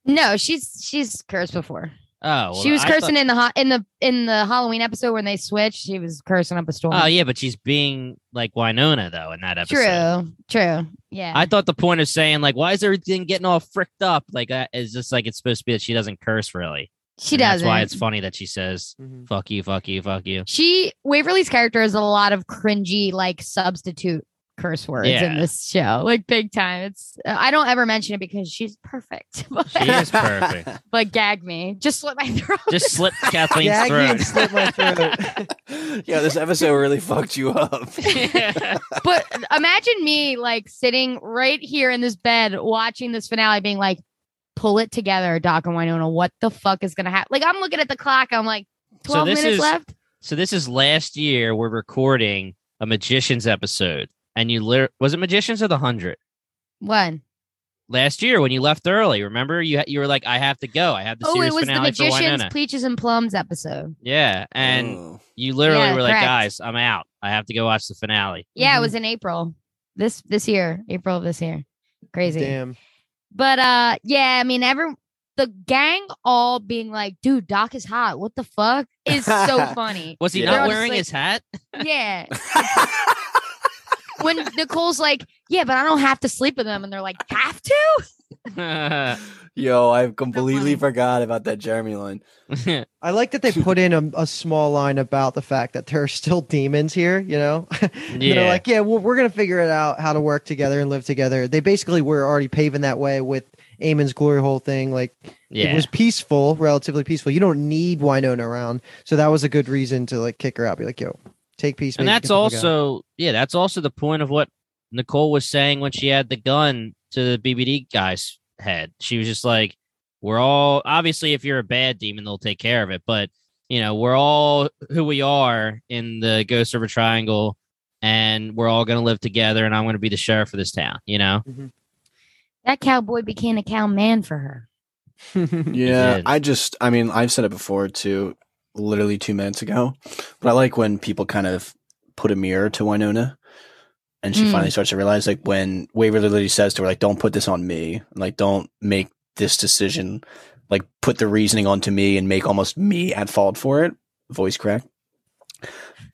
no, she's she's cursed before. Oh, well, she was I cursing thought- in the ho- in the in the Halloween episode when they switched. She was cursing up a storm. Oh yeah, but she's being like Wynonna though in that episode. true, true. Yeah, I thought the point of saying like, why is everything getting all fricked up? Like uh, that is just like it's supposed to be that she doesn't curse really. she And does. That's why it's funny that she says mm-hmm. "fuck you, fuck you, fuck you." She Waverly's character is a lot of cringy like substitute curse words in this show, like big time. It's uh, I don't ever mention it because she's perfect. She is perfect. but gag me, just slit my throat. Just slip Kathleen's Gag me and throat. slit my throat. yeah, this episode really fucked you up. but imagine me like sitting right here in this bed watching this finale, being like, "Pull it together, Doc and Wynonna. What the fuck is gonna happen?" Like I'm looking at the clock. I'm like, twelve this minutes is- left. so this is last year. We're recording a magicians episode, and you lit- was it magicians or the hundred When? last year when you left early? Remember you you were like, I have to go. I have the Oh, series it was the finale for Magicians, Wynonna. Peaches and Plums episode. Yeah, and Oh. you literally Yeah, were like, correct. guys, I'm out. I have to go watch the finale. Yeah, Mhm. it was in April. This this year, April of this year. Crazy. Damn. But uh yeah, I mean every the gang all being like, dude, Doc is hot. What the fuck? Is so funny. Was he Yeah. They're not all just wearing like- his hat? Yeah. when Nicole's like, Yeah, but I don't have to sleep with them. And they're like, have to? Yo, I completely forgot about that Jeremy line. I like that they put in a, a small line about the fact that there are still demons here, you know? And They're like, yeah, well, we're going to figure it out how to work together and live together. They basically were already paving that way with Eamon's glory hole thing. Like, yeah. it was peaceful, relatively peaceful. You don't need Wynonna around. So that was a good reason to like kick her out. Be like, yo, take peace. and that's get the also yeah, that's also the point of what Nicole was saying when she had the gun to the BBD guy's head. She was just like, "We're all obviously, if you're a bad demon, they'll take care of it, but you know, we're all who we are in the Ghost River Triangle, and we're all gonna live together, and I'm gonna be the sheriff of this town." You know, mm-hmm. That cowboy became a cow man for her. Yeah. I just, I mean, I've said it before too, literally two minutes ago, but I like when people kind of put a mirror to Wynonna and she Mm. finally starts to realize, like, when Waverly literally says to her, like, don't put this on me, like, don't make this decision, like, put the reasoning onto me and make almost me at fault for it, voice crack.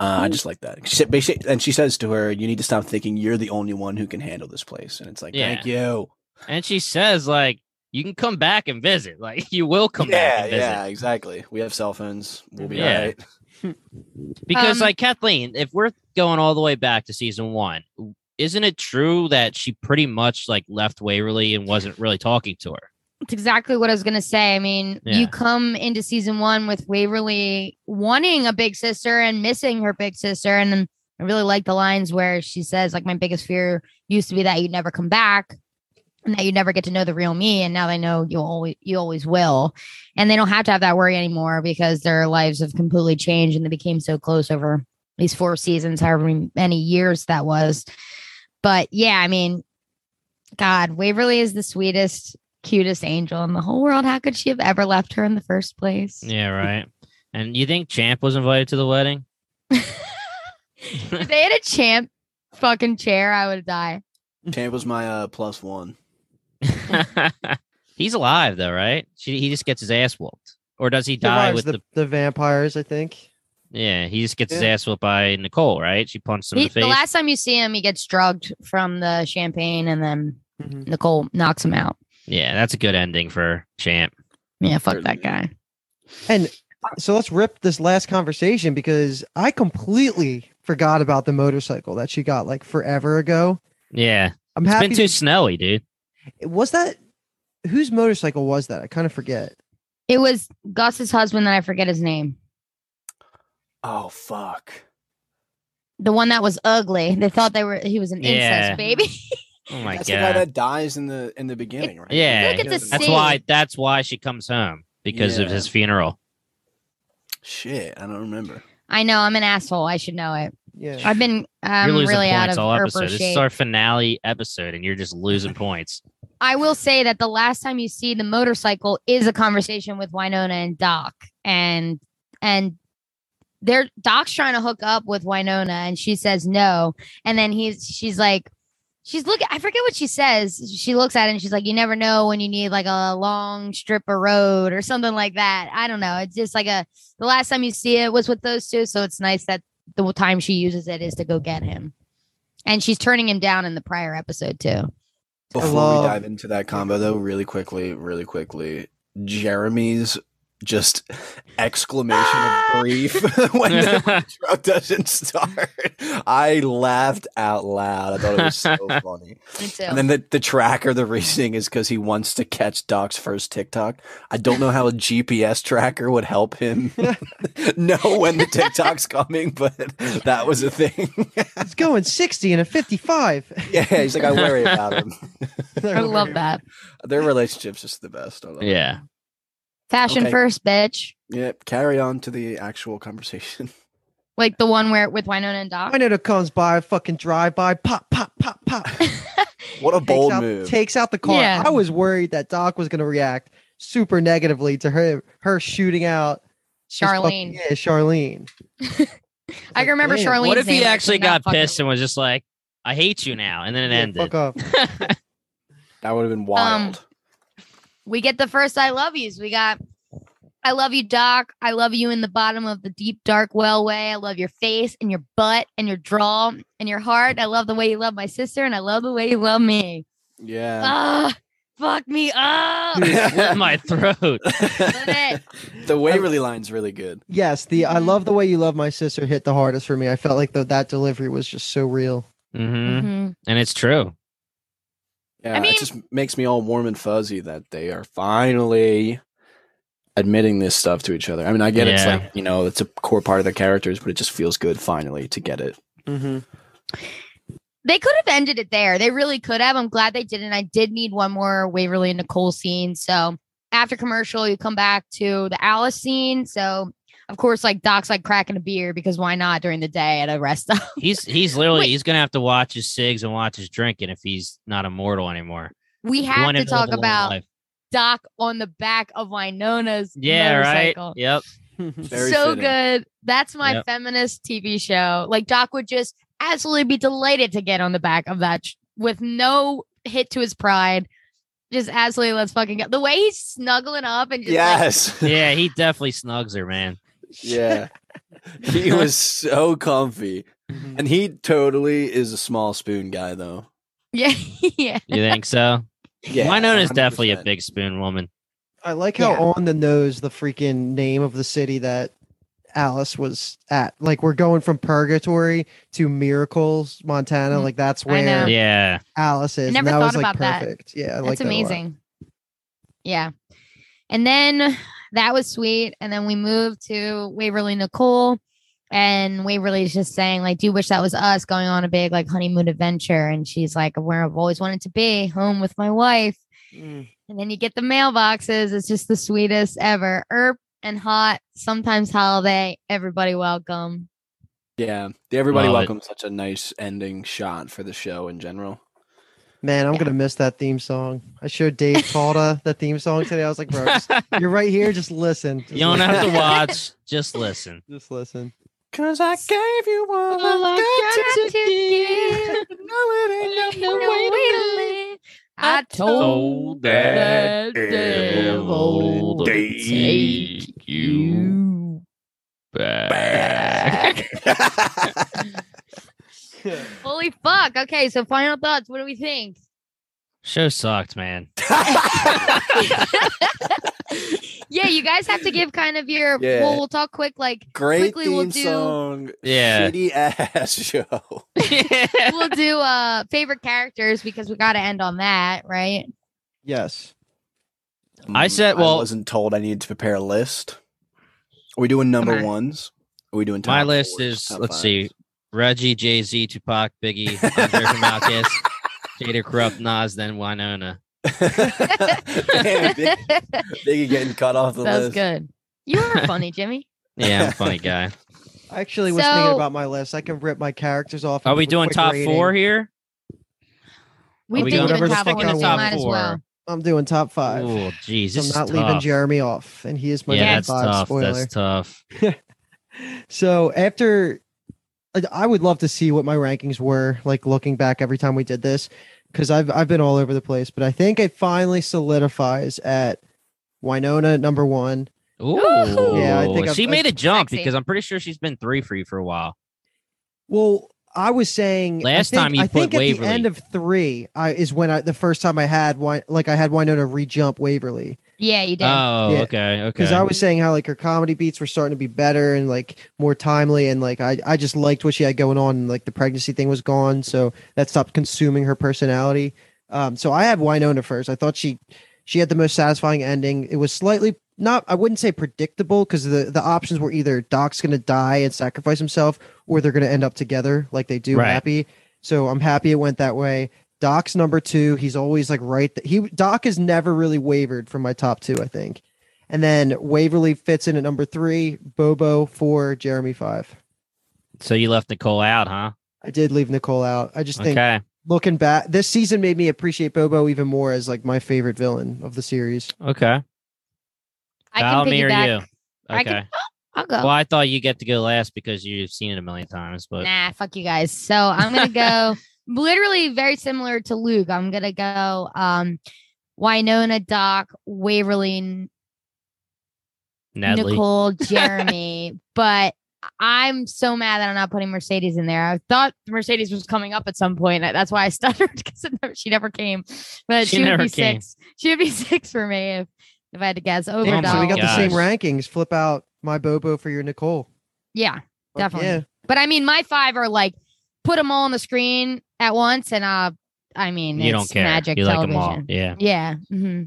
Uh, I just like that. She said, basically, and she says to her, "You need to stop thinking you're the only one who can handle this place." And it's like, Yeah. "Thank you." and she says like, "You can come back and visit. Like, you will come yeah, back and visit." yeah, exactly. We have cell phones. We'll be Yeah. all right. Because Um, like Kathleen, if we're going all the way back to season one, isn't it true that she pretty much like left Waverly and wasn't really talking to her? It's exactly what I was gonna say. I mean, Yeah. you come into season one with Waverly wanting a big sister and missing her big sister, and then I really like the lines where she says, "Like my biggest fear used to be that you'd never come back, and that you'd never get to know the real me, and now they know you always you always will, and they don't have to have that worry anymore because their lives have completely changed and they became so close over these four seasons, however many years that was. But yeah, I mean, God, Waverly is the sweetest cutest angel in the whole world. How could she have ever left her in the first place? Yeah, right. and you think Champ was invited to the wedding? if they had a champ fucking chair, I would die. Champ was my uh, plus one. He's alive though, right? She, he just gets his ass whooped. or does he die Survives with the, the? the vampires, I think. Yeah, he just gets his Yeah. ass whipped by Nicole, right? She punched him He- in the face. the face. last time you see him, he gets drugged from the champagne, and then Mhm. Nicole knocks him out. yeah, that's a good ending for Champ. Yeah, fuck that guy. And so let's rip this last conversation because I completely forgot about the motorcycle that she got like forever ago. Yeah, I'm it's happy. been too snowy, dude. That- was that whose motorcycle was that? I kind of forget. It was Gus's husband, and I forget his name. Oh fuck. The one that was ugly. They thought they were he was an Yeah. incest baby. Oh my god. That's the guy god. that dies in the in the beginning, right? Yeah, Look at the That's scene. why. That's why she comes home because of Yeah. his funeral. Shit, I don't remember. I know I'm an asshole. I should know it. Yeah. I've been I'm you're um, losing really out points of all Earper episode. This shape. is our finale episode, and you're just losing points. I will say that the last time you see the motorcycle is a conversation with Wynonna and Doc, and and they're Doc's trying to hook up with Wynonna, and she says no, and then he's she's like. She's looking. I forget what she says. She looks at it and she's like, "You never know when you need like a long strip of road or something like that." I don't know. It's just like a. The last time you see it was with those two, so it's nice that the time she uses it is to go get him, and she's turning him down in the prior episode too. Before love- we dive into that combo, though, really quickly, really quickly, Jeremy's just exclamation of grief when the truck doesn't start. I laughed out loud. I thought it was so funny. Me too. And then the, the tracker, the reasoning is because he wants to catch Doc's first TikTok. I don't know how a GPS tracker would help him know when the TikTok's coming, but that was a thing. It's going 60 and a 55. yeah, he's like, I worry about him. I love that. Their relationship's just the best. I love it. Yeah. Fashion Okay. first, bitch. Yeah, carry on to the actual conversation. Like the one where with Wynonna and Doc. Wynonna comes by, fucking drive by, pop, pop, pop, pop. What a takes bold out, move. Takes out the car. Yeah. I was worried that Doc was going to react super negatively to her her shooting out Charlene. fucking- yeah, Charlene. I can remember Damn. Charlene. What if he actually got pissed and was just like, "I hate you now," and then it Yeah, ended. fuck up. that would have been wild. Um, We get the first I love yous. We got I love you, Doc. I love you in the bottom of the deep, dark well way. I love your face and your butt and your draw and your heart. I love the way you love my sister and I love the way you love me. yeah. Ah, fuck me up. Slit my throat. the Waverly line's really good. Yes, the I Mhm. love the way you love my sister hit the hardest for me. I felt like the, that delivery was just so real. hmm Mhm. And it's true. Yeah, mean- it just makes me all warm and fuzzy that they are finally admitting this stuff to each other. I mean, I get it's like, you know, it's a core part of their characters, but it just feels good finally to get it. Mm-hmm. They could have ended it there. They really could have. I'm glad they didn't. I did need one more Waverly and Nicole scene. So after commercial, you come back to the Alice scene. So of course, like Doc's like cracking a beer because why not during the day at a rest stop? He's he's literally Wait. he's gonna have to watch his cigs and watch his drinking if he's not immortal anymore. We have wanted to talk about life. Doc on the back of Wynonna's Yeah, right. Yep. So fitting. good. That's my Yep. feminist TV show. Like Doc would just absolutely be delighted to get on the back of that sh- with no hit to his pride. Just absolutely let's fucking go. The way he's snuggling up and just like, Yes. Yeah, he definitely snugs her, man. Yeah. He was so comfy. And he totally is a small spoon guy, though. yeah, yeah. You think so? Yeah. is definitely a big spoon woman. I like how Yeah. on the nose the freaking name of the city that Alice was at. Like we're going from purgatory to Miracles, Montana. Mm, Like that's where Yeah. Alice is. never and that thought was like about that. perfect. Yeah, I like That's that amazing. Yeah. And then that was sweet. And then we moved to Waverly Nicole. And Waverly's just saying, like, do you wish that was us going on a big like honeymoon adventure? And she's like, where I've always wanted to be, home with my wife. Mm. And then you get the mailboxes. It's just the sweetest ever. Earp and Haught, sometimes Holliday, everybody welcome. Yeah. The Everybody Love it. Welcome such a nice ending shot for the show in general. Man, I'm Yeah. gonna miss that theme song. I showed Dave Calda the theme song today. I was like, bro, just- you're right here. Just listen. Just You don't listen. have to watch, just listen. Just listen. Cause I gave you all All I I got to give. give. No, it ain't no No way to live. I told Told that that devil devil to to take You back. Holy fuck. Okay, so final thoughts. What do we think? Show sucked, man. yeah, you guys have to give kind of your Yeah. well, we'll talk quick like Great Quickly, we'll theme do- song. Yeah. Shitty ass show. we'll do uh favorite characters because we gotta end on that, right? Yes. I said- well- I wasn't told I needed to prepare a list. Are we doing number on. ones? Are we doing top My list fours, is let's fives? see, Reggie, Jay Z, Tupac, Biggie, Andre from Outkast, Jada Corrupt, Nas, then Wynonna. Damn, Big- Biggie getting cut off the list. That's list. good. You are funny, Jimmy. Yeah, I'm a funny guy. I actually was thinking about my list. I can rip my characters off. Are and we give a doing quick top rating. four here? We've we been going- doing Whatever top the four, fuck I so want. might as well. I'm doing top five. Oh, geez, So this I'm is not leaving tough. Jeremy off, and he is my yeah, number that's five. tough. Spoiler. That's tough. So after, I- I would love to see what my rankings were like looking back every time we did this, because I've I've been all over the place. But I think it finally solidifies at Wynonna number one. Ooh, Yeah, I think I've- she made a jump Sexy. because I'm pretty sure she's been three for you for a while. Well, I was saying I Last think- time you I put think at the end of three, I is when I the first time I had Wi- like I had Wynonna re-jump Waverly. Yeah, you did. Oh, Yeah. okay, okay. because I was saying how like her comedy beats were starting to be better and like more timely and like I, I just liked what she had going on and like the pregnancy thing was gone so that stopped consuming her personality um so I had Wynonna first I thought she she had the most satisfying ending it was slightly not I wouldn't say predictable because the the options were either Doc's gonna die and sacrifice himself or they're gonna end up together like they do Right. happy so I'm happy it went that way Doc's number two he's always like right th- he Doc has never really wavered from my top two I think and then Waverly fits in at number three, Bobo four, Jeremy five. so you left Nicole out, huh? I did leave Nicole out. I just think Okay. looking back, this season made me appreciate Bobo even more as like my favorite villain of the series. Okay. I Kyle, can me or piggyback. you? Okay. can- I'll go. Well, I thought you get to go last because you've seen it a million times, but Nah, fuck you guys. So I'm gonna go literally very similar to Luke. I'm gonna go um Wynonna, Doc, Waverly, Nedley. Nicole, Jeremy. but I'm so mad that I'm not putting Mercedes in there. I thought Mercedes was coming up at some point. That's why I stuttered because she never came. But She she, would be came. six. She would be six for me if if I had to guess. Over Damn, so we got Doc. the same rankings. Flip out my Bobo for your Nicole. Yeah, Fuck Definitely. Yeah. but I mean, my five are like put them all on the screen at once, and uh, I mean, you don't care. Magic you like television. them all. Yeah. Yeah. hmm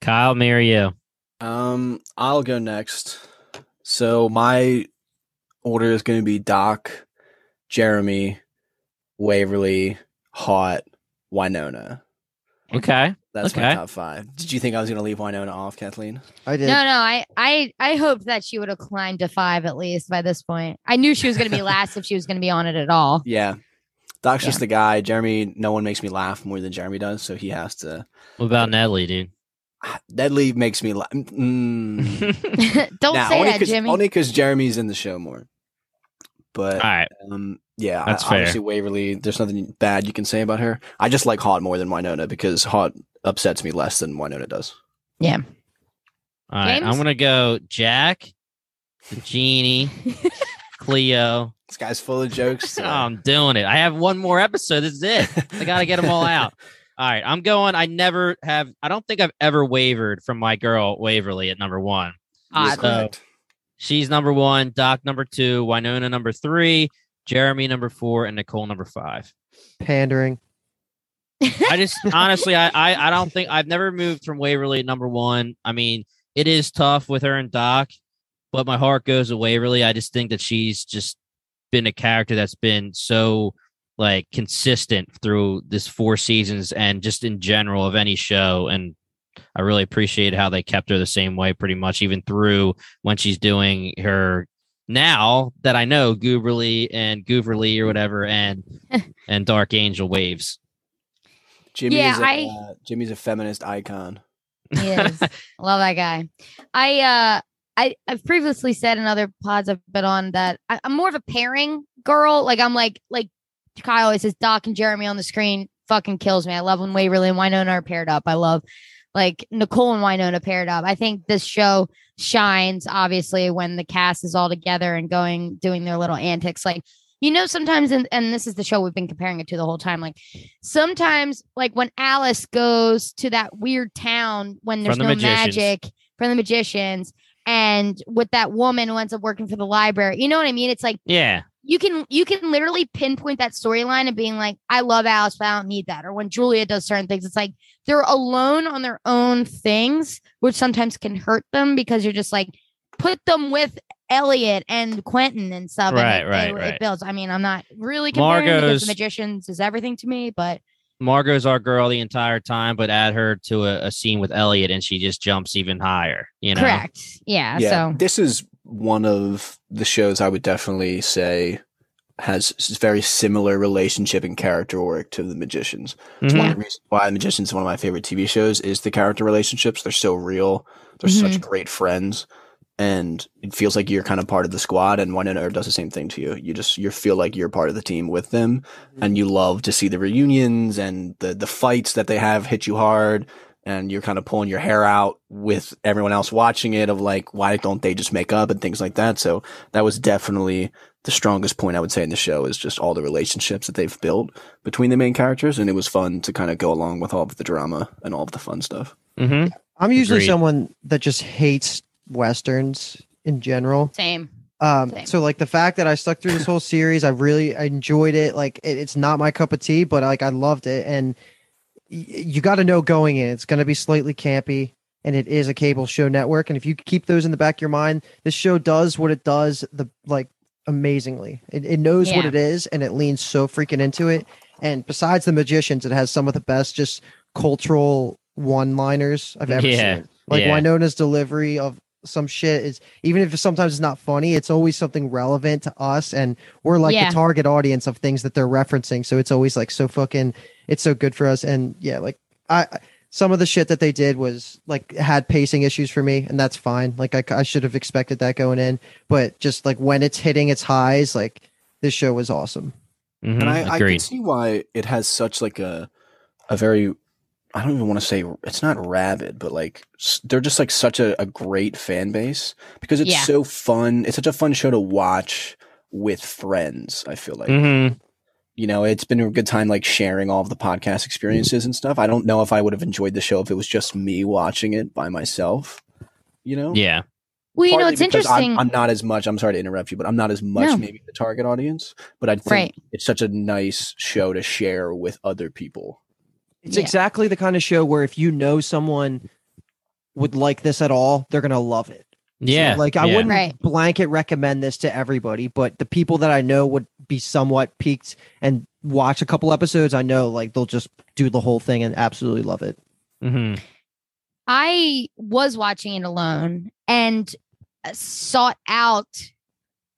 Kyle, me or you? Um, I'll go next. So my order is going to be Doc, Jeremy, Waverly, Haught, Wynonna. Okay. That's my top five. Did you think I was going to leave Wynonna off, Kathleen? I did. No, no, I, I, I hoped that she would have climbed to five at least by this point. I knew she was going to be last if she was going to be on it at all. Yeah. Doc's Yeah. just the guy. Jeremy, no one makes me laugh more than Jeremy does, so he has to. What about Nedley, dude? Nedley makes me laugh. Mm. Don't Nah, say only that, 'cause- Jimmy. Only because Jeremy's in the show more. But All right. Um, yeah, That's I, fair. obviously Waverly. There's nothing bad you can say about her. I just like Haught more than Wynonna because Haught upsets me less than Wynonna does. yeah. All right. I'm gonna go Jack, the genie, Cleo. This guy's full of jokes. I'm doing it. I have one more episode. This is it. I got to get them all out. All right. I'm going. I never have. I don't think I've ever wavered from my girl Waverly at number one. You're Odd. correct. She's number one. Doc number two. Wynonna number three. Jeremy number four, and Nicole number five. Pandering. I just honestly, I, I I don't think I've never moved from Waverly number one. I mean, it is tough with her and Doc, but my heart goes to Waverly. I just think that she's just been a character that's been so like consistent through this four seasons and just in general of any show. And I really appreciate how they kept her the same way pretty much, even through when she's doing her now that I know Gooberly and Gooverly or whatever and and Dark Angel waves. Jimmy Yeah, is a, I- uh, Jimmy's a feminist icon. He is. Love that guy. I uh I I've previously said in other pods I've been on that I, I'm more of a pairing girl. Like I'm like like Kyle always says Doc and Jeremy on the screen fucking kills me. I love when Waverly and Wynonna are paired up. I love like Nicole and Wynonna paired up. I think this show shines obviously when the cast is all together and going doing their little antics. Like you know, sometimes and, and this is the show we've been comparing it to the whole time. Like sometimes, like when Alice goes to that weird town when there's the no magicians. magic from the magicians, and with that woman who ends up working for the library. You know what I mean? It's like Yeah. You can you can literally pinpoint that storyline and being like, I love Alice, but I don't need that. Or when Julia does certain things, it's like they're alone on their own things, which sometimes can hurt them because you're just like, put them with Elliot and Quentin and stuff. and Right, it, right, it, right. It builds. I mean, I'm not really comparing because the magicians is everything to me, but Margot's our girl the entire time, but add her to a, a scene with Elliot and she just jumps even higher. You know, correct. Yeah. yeah, So this is one of the shows I would definitely say has very similar relationship and character work to the magicians. It's one of the mm-hmm. reasons why the magicians is one of my favorite TV shows is the character relationships. They're so real. They're such mm-hmm. great friends. And it feels like you're kind of part of the squad and Wynonna Earp does the same thing to you. You just you feel like you're part of the team with them and mm-hmm. you love to see the reunions and the the fights that they have hit you hard and you're kind of pulling your hair out with everyone else watching it of like why don't they just make up and things like that so that was definitely the strongest point i would say in the show is just all the relationships that they've built between the main characters and it was fun to kind of go along with all of the drama and all of the fun stuff Mhm. I'm usually Agreed. someone that just hates westerns in general. same. Um, Same. so like the fact that I stuck through this whole series, I really I enjoyed it. Like it, it's not my cup of tea, but like I loved it. And y- you got to know going in, it's going to be slightly campy, and it is a cable show network. And if you keep those in the back of your mind, this show does what it does. The like amazingly, it, it knows what it is, and it leans so freaking into it. And besides the magicians, it has some of the best just cultural one-liners I've ever Yeah, seen. Like yeah. Wynonna's delivery of some shit is even if sometimes it's not funny, it's always something relevant to us, and we're like Yeah. the target audience of things that they're referencing. So it's always like so fucking, it's so good for us. And yeah, like I, some of the shit that they did was like had pacing issues for me, and that's fine. Like I, I should have expected that going in, but just like when it's hitting its highs, like this show was awesome. Mhm. and I, I can see why it has such like a a very I don't even want to say it's not rabid, but like they're just like such a, a great fan base because it's Yeah. so fun. It's such a fun show to watch with friends. I feel like Mhm. you know it's been a good time like sharing all of the podcast experiences and stuff. I don't know if I would have enjoyed the show if it was just me watching it by myself. You know, Yeah. Well, you know, it's interesting. I'm, I'm not as much. I'm sorry to interrupt you, but I'm not as much No. maybe the target audience. But I think Right. it's such a nice show to share with other people. It's Yeah. exactly the kind of show where if you know someone would like this at all, they're gonna love it. Yeah. like I yeah. wouldn't Right. blanket recommend this to everybody, but the people that I know would be somewhat piqued and watch a couple episodes. I know like they'll just do the whole thing and absolutely love it. Mhm. I was watching it alone and uh, sought out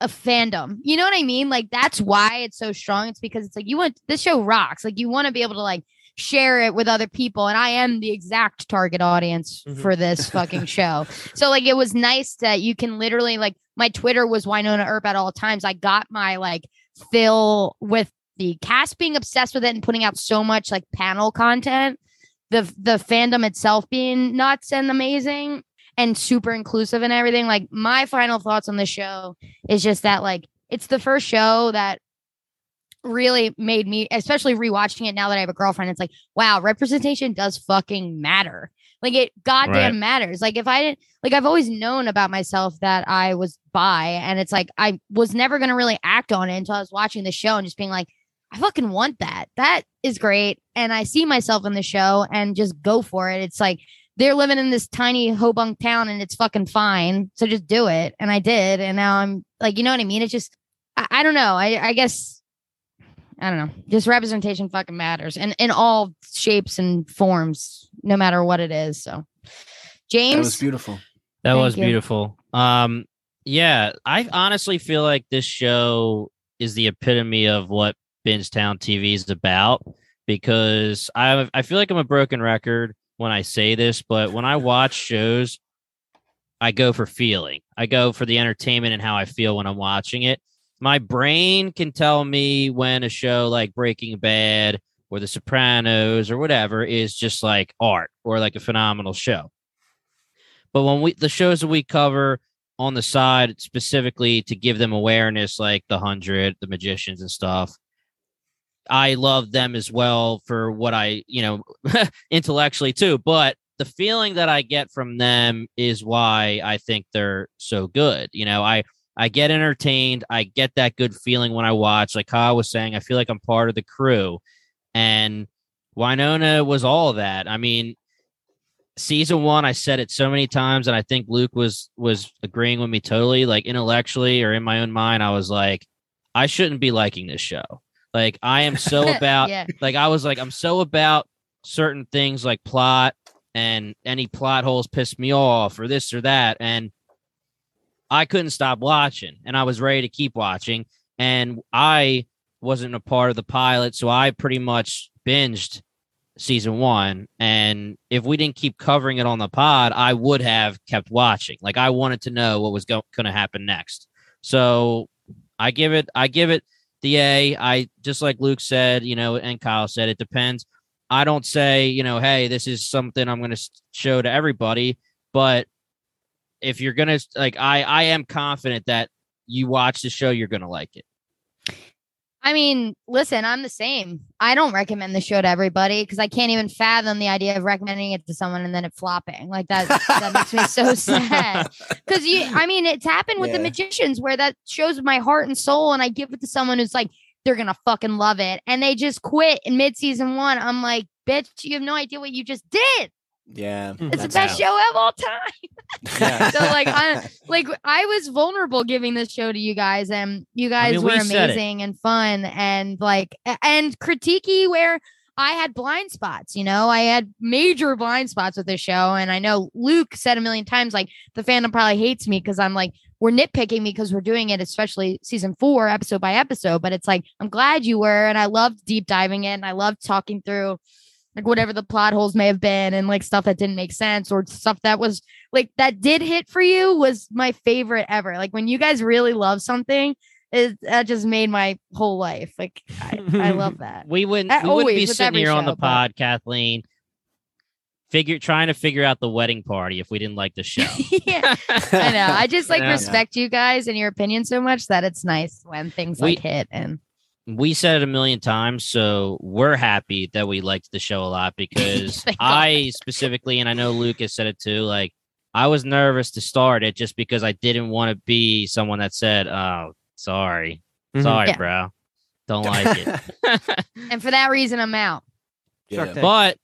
a fandom. You know what I mean? Like that's why it's so strong. It's because it's like you want this show rocks. Like you want to be able to like share it with other people and I am the exact target audience Mhm. for this fucking show. So like it was nice that you can literally like my Twitter was Wynonna Earp at all times. I got my like fill with the cast being obsessed with it and putting out so much like panel content the the fandom itself being nuts and amazing and super inclusive and everything. Like my final thoughts on the show is just that like it's the first show that really made me, especially rewatching it now that I have a girlfriend. It's like, wow, representation does fucking matter. Like it goddamn Right. matters. Like if I didn't like I've always known about myself that I was bi and it's like I was never gonna really act on it until I was watching the show and just being like, I fucking want that. That is great. And I see myself in the show and just go for it. It's like they're living in this tiny Hobunk town and it's fucking fine. So just do it. And I did. And now I'm like, you know what I mean? It's just, I, I don't know. I, I guess, I don't know. Just representation fucking matters and in all shapes and forms, no matter what it is. So, James, That was beautiful. That was you. beautiful. Um, yeah, I honestly feel like this show is the epitome of what Bingetown TV is about because I I feel like I'm a broken record when I say this, but when I watch shows, I go for feeling. I go for the entertainment and how I feel when I'm watching it. My brain can tell me when a show like Breaking Bad or The Sopranos or whatever is just like art or like a phenomenal show. But when we the shows that we cover on the side specifically to give them awareness, like The Hundred, The Magicians, and stuff, I love them as well for what I, you know, intellectually too. But the feeling that I get from them is why I think they're so good. You know, I I get entertained. I get that good feeling when I watch. Like Kyle was saying, I feel like I'm part of the crew. And Wynonna was all that. I mean, season one, I said it so many times, and I think Luke was was agreeing with me totally. Like intellectually or in my own mind, I was like, I shouldn't be liking this show. Like I am so about yeah. like I was like, I'm so about certain things like plot and any plot holes piss me off or this or that. And I couldn't stop watching and I was ready to keep watching. And I wasn't a part of the pilot, so I pretty much binged season one. And if we didn't keep covering it on the pod, I would have kept watching. Like I wanted to know what was going to happen next. So I give it, I give it the A. I just like Luke said, you know, and Kyle said, it depends. I don't say, you know, hey, this is something I'm going to show to everybody, but if you're going to like I I am confident that you watch the show you're going to like it. I mean, listen, I'm the same. I don't recommend the show to everybody because I can't even fathom the idea of recommending it to someone and then it flopping. Like that that makes me so sad. Because you I mean, it's happened with the magicians where that shows my heart and soul, and I give it to someone who's like, they're gonna fucking love it. And they just quit in mid season one. I'm like, bitch, you have no idea what you just did. Yeah. It's the best how- show of all time. Yeah. So like I like I was vulnerable giving this show to you guys, and you guys mean, were we amazing and fun, and like and critiquey where I had blind spots. You know, I had major blind spots with this show, and I know Luke said a million times like the fandom probably hates me because I'm like we're nitpicking because we're doing it, especially season four, episode by episode. But it's like I'm glad you were, and I loved deep diving in. I loved talking through like whatever the plot holes may have been and like stuff that didn't make sense or stuff that was like that did hit for you was my favorite ever. Like when you guys really love something, it that just made my whole life. Like I, I love that. We wouldn't Uh, we wouldn't be sitting here on show, the but- pod, Kathleen. Figure trying to figure out the wedding party if we didn't like the show. yeah, I know. I just like Yeah. respect you guys and your opinion so much that it's nice when things We- like hit and we said it a million times, so we're happy that we liked the show a lot because I specifically, and I know Lucas said it too, like I was nervous to start it just because I didn't want to be someone that said, "Oh, sorry, Mhm. sorry, Yeah. bro, don't like it." and for that reason I'm out. Yeah. But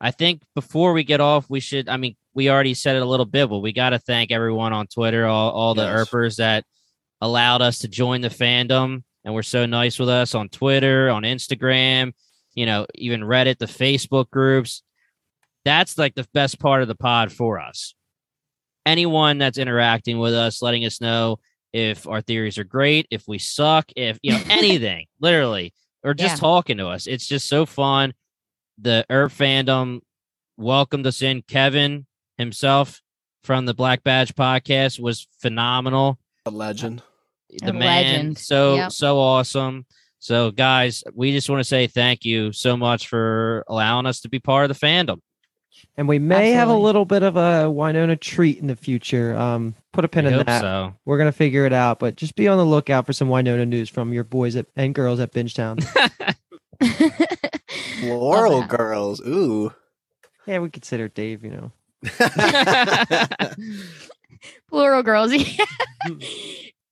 I think before we get off, we should. I mean, we already said it a little bit, but we got to thank everyone on Twitter, all, all the Yes. Earpers that allowed us to join the fandom and were so nice with us on Twitter, on Instagram, you know, even Reddit, the Facebook groups. That's like the best part of the pod for us. Anyone that's interacting with us, letting us know if our theories are great, if we suck, if you know anything, literally, or just Yeah. talking to us. It's just so fun. The Earp fandom welcomed us in. Kevin himself from the Black Badge podcast was phenomenal. A legend. The man, legend. so Yep. so awesome. So, guys, we just want to say thank you so much for allowing us to be part of the fandom. And we may have a little bit of a Wynonna treat in the future. Um, put a pin I in that. so. We're gonna figure it out, but just be on the lookout for some Wynonna news from your boys at, and girls at Bingetown. Floral that. girls. Ooh. yeah, we consider Dave. You know, Plural girls.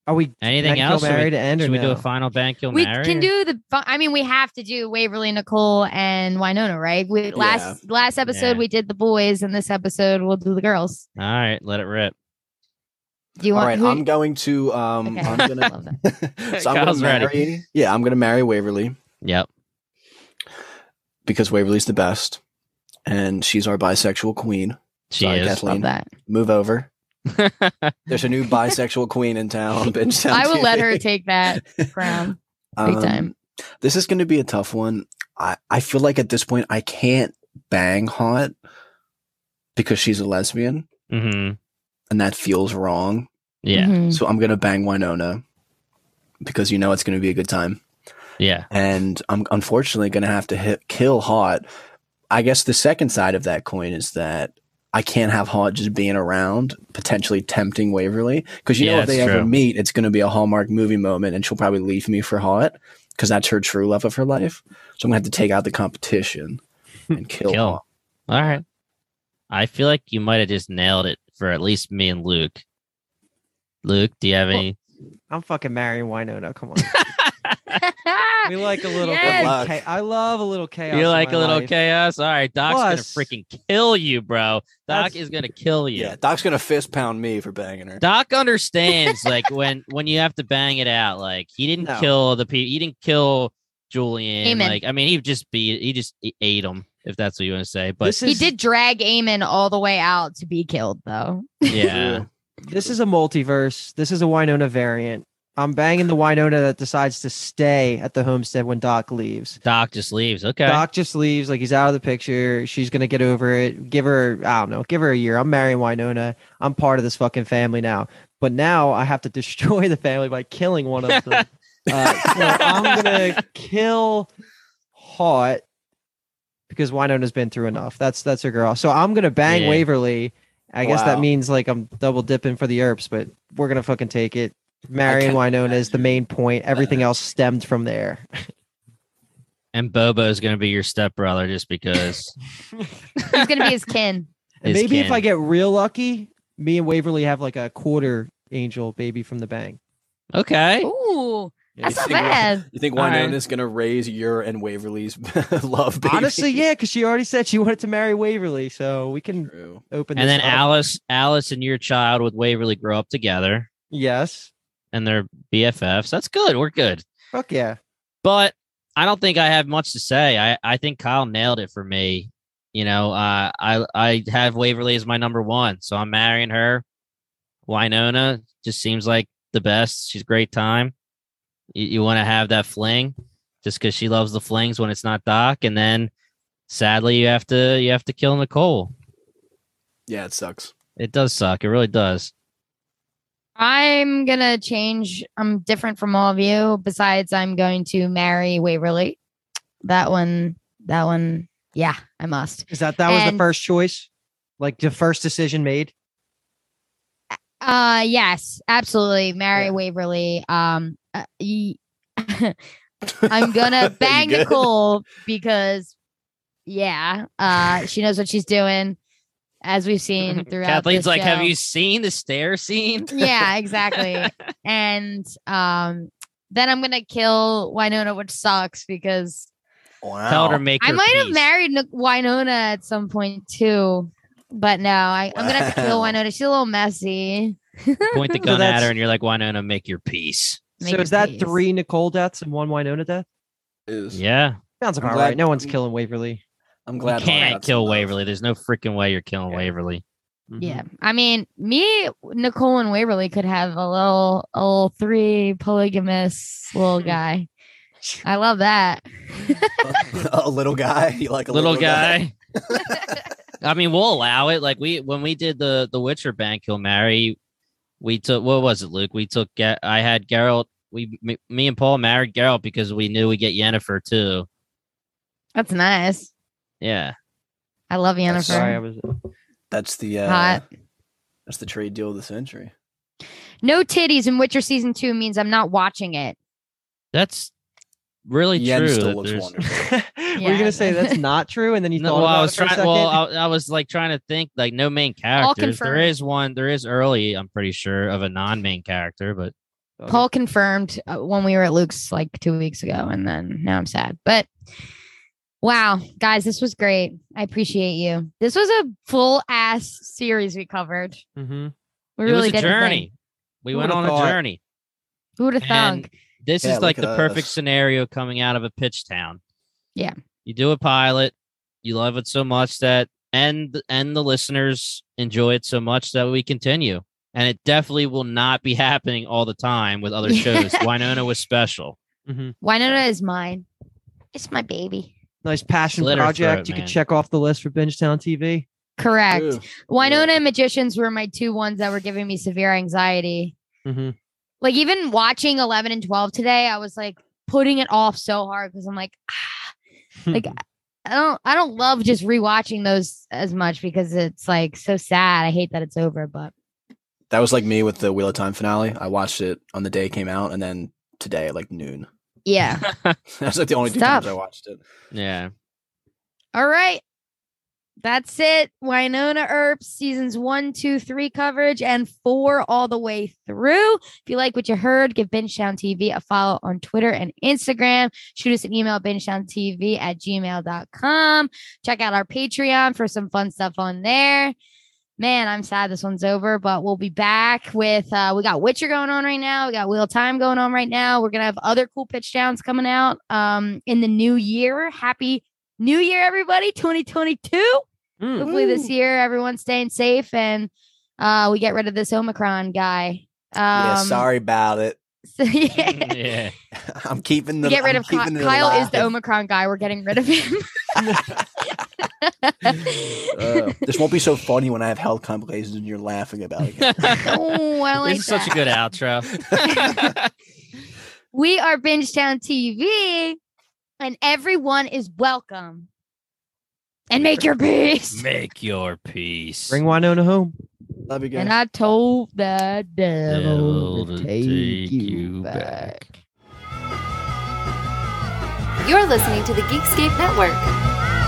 Are we Anything else? Should Mary we, to end or should we do a final bank kill we Mary? can do the i mean we have to do waverly nicole and wynonna right we last last episode Yeah. we did the boys and this episode we'll do the girls All right, let it rip. do you All want right, who- I'm going to um Okay. I'm gonna love that. so I'm Kyle's gonna ready. marry Yeah, I'm gonna marry Waverly Yep. because Waverly's the best. And she's our bisexual queen. She Sorry, is. Kathleen. love that Move over. There's a new bisexual queen in town on Bingetown. i will let her take that crown big Um, time This is going to be a tough one. I, I feel like at this point I can't bang Haught because she's a lesbian hmm and that feels wrong. Yeah. Mhm. So I'm going to bang Wynonna because you know it's going to be a good time. Yeah. and I'm unfortunately going to have to hit kill Haught. I guess the second side of that coin is that I can't have Haught just being around, potentially tempting Waverly, because you Yeah, know if they that's ever meet, it's going to be a Hallmark movie moment, and she'll probably leave me for Haught because that's her true love of her life. So I'm going to have to take out the competition hmm, and kill, Kill. All right. I feel like you might have just nailed it for at least me and Luke. Luke, do you have Well, any? I'm fucking marrying Wynonna. Come on. We like a little. Yes. luck. cha- I love a little chaos. You like a little life. chaos? All right, Doc's Plus- gonna freaking kill you, bro. Doc is gonna kill you. Yeah, Doc's going to fist pound me for banging her. Doc understands like when when you have to bang it out. Like he didn't No. kill the people. He didn't kill Julian. Amen. Like I mean, he just be he just ate him if that's what you want to say. But This he did drag Eamon all the way out to be killed, though. yeah, this is a multiverse. This is a Wynonna variant. I'm banging the Wynonna that decides to stay at the homestead when Doc leaves. Doc just leaves. Okay. Doc just leaves, like he's out of the picture. She's gonna get over it. Give her, I don't know, give her a year. I'm marrying Wynonna. I'm part of this fucking family now. But now I have to destroy the family by killing one of them. uh, so I'm gonna kill Haught because Wynonna's been through enough. That's that's her girl. So I'm gonna bang Yeah. Waverly. I guess that means like I'm double dipping for the Earps, but we're gonna fucking take it. Marrying can't Wynonna is the main point. Everything that. else stemmed from there. and Bobo is gonna be your stepbrother just because. He's gonna be his kin. And his maybe if kin. I get real lucky, me and Waverly have like a quarter angel baby from the bang. Okay. Ooh, Yeah, that's not you think- bad. You think All right. Wynonna's going to raise your and Waverly's love baby? Honestly, yeah, because she already said she wanted to marry Waverly, so we can True. open. And this then up. Alice, Alice, and your child with Waverly grow up together, yes, and they're BFFs. That's good. We're good. fuck yeah. But I don't think I have much to say. I, I think Kyle nailed it for me. You know, uh, I I have Waverly as my number one, so I'm marrying her. Wynonna just seems like the best. She's a great time. You, you want to have that fling, just because she loves the flings when it's not Doc, and then sadly you have to you have to kill Nicole. Yeah, it sucks. It does suck. It really does. I'm gonna change. I'm different from all of you. Besides, I'm going to marry Waverly. That one. That one. Yeah, I must. Is that that was the first choice? Like the first decision made? Uh, yes, absolutely. Marry Yeah. Waverly. Um, uh, ye- I'm gonna bang? Nicole because, yeah, uh, she knows what she's doing, as we've seen throughout. Kathleen's this like, have you seen the stair scene? yeah, exactly. and um, then I'm gonna kill Wynonna, which sucks because Wow. Her to make I her might have married Nic- Wynonna at some point too. But no, I, I'm gonna have to kill Wow. Wynonna. She's a little messy. Point the So gun at her, and you're like, Wynonna, make your peace. Make so her is that peace. three Nicole deaths and one Wynonna death? Is. Yeah, Sounds about right. No one's killing Waverly. I'm you glad. Haught can't kill love. Waverly. There's no freaking way you're killing Yeah. Waverly. Mhm. Yeah, I mean, me, Nicole, and Waverly could have a little, a little three polygamous little guy. I love that. a little guy. You like a Little, little, guy. I mean, we'll allow it. Like we when we did the the Witcher bank he'll marry. we took what was it, Luke? We took Ga- I had Geralt. We me, me and Paul married Geralt because we knew we get Yennefer too. That's nice. Yeah. I love That's Sorry, I was That's the uh, Hot. that's the trade deal of the century. No titties in Witcher season two means I'm not watching it. That's really Yen true. still that looks there's- wonderful. Were you Yeah. gonna say that's not true? And then you No, thought well, about I it was for trying. second? Well, I, I was like trying to think like no main characters. There is one. There is early. I'm pretty sure of a non-main character, but Paul confirmed uh, when we were at Luke's like two weeks ago, and then now I'm sad. But wow, guys, this was great. I appreciate you. This was a full ass series we covered. Mhm. We it really was a did journey. We Who went on thought? a journey. Who would have And thunk? this Yeah, is like the at perfect us. scenario coming out of a pitch town. Yeah. You do a pilot, you love it so much that and and the listeners enjoy it so much that we continue. And it definitely will not be happening all the time with other shows. Wynonna was special. Mhm. Wynonna is mine. It's my baby. Nice passion Glitter project. it, you could check off the list for Bingetown TV. Correct. Ooh. Wynonna and Magicians were my two ones that were giving me severe anxiety. hmm Like even watching 11 and 12 today, I was like, putting it off so hard because I'm like, ah, like I don't I don't love just rewatching those as much because it's like so sad. I hate that it's over, but That was like me with the Wheel of Time finale. I watched it on the day it came out, and then today at like noon. Yeah. That's like the only two Stop. times I watched it. yeah. All right. That's it. Wynonna Earp seasons one, two, three coverage and four all the way through. If you like what you heard, give Bingetown TV a follow on Twitter and Instagram. Shoot us an email, bingetowntv at gmail.com. Check out our Patreon for some fun stuff on there. Man, I'm sad this one's over, but we'll be back with uh we got Witcher going on right now. We got Wheel of Time going on right now. We're gonna have other cool pitch downs coming out um in the new year. Happy New Year, everybody, 2022. Mm. Hopefully this year everyone's staying safe and uh we get rid of this Omicron guy. Um yeah, sorry about it. so- yeah. yeah. I'm keeping the. Get rid I'm of Ky- keeping it Kyle is the. Omicron guy. We're getting rid of him. Uh, this won't be so funny when I have health complications and you're laughing about it. oh, I like this is such a good outro. We are Bingetown TV, and everyone is welcome. And make your peace. Make your peace. Bring Wynonna home. Love you guys. And I told the devil, Devil to take, you back. You're listening to the Geekscape Network.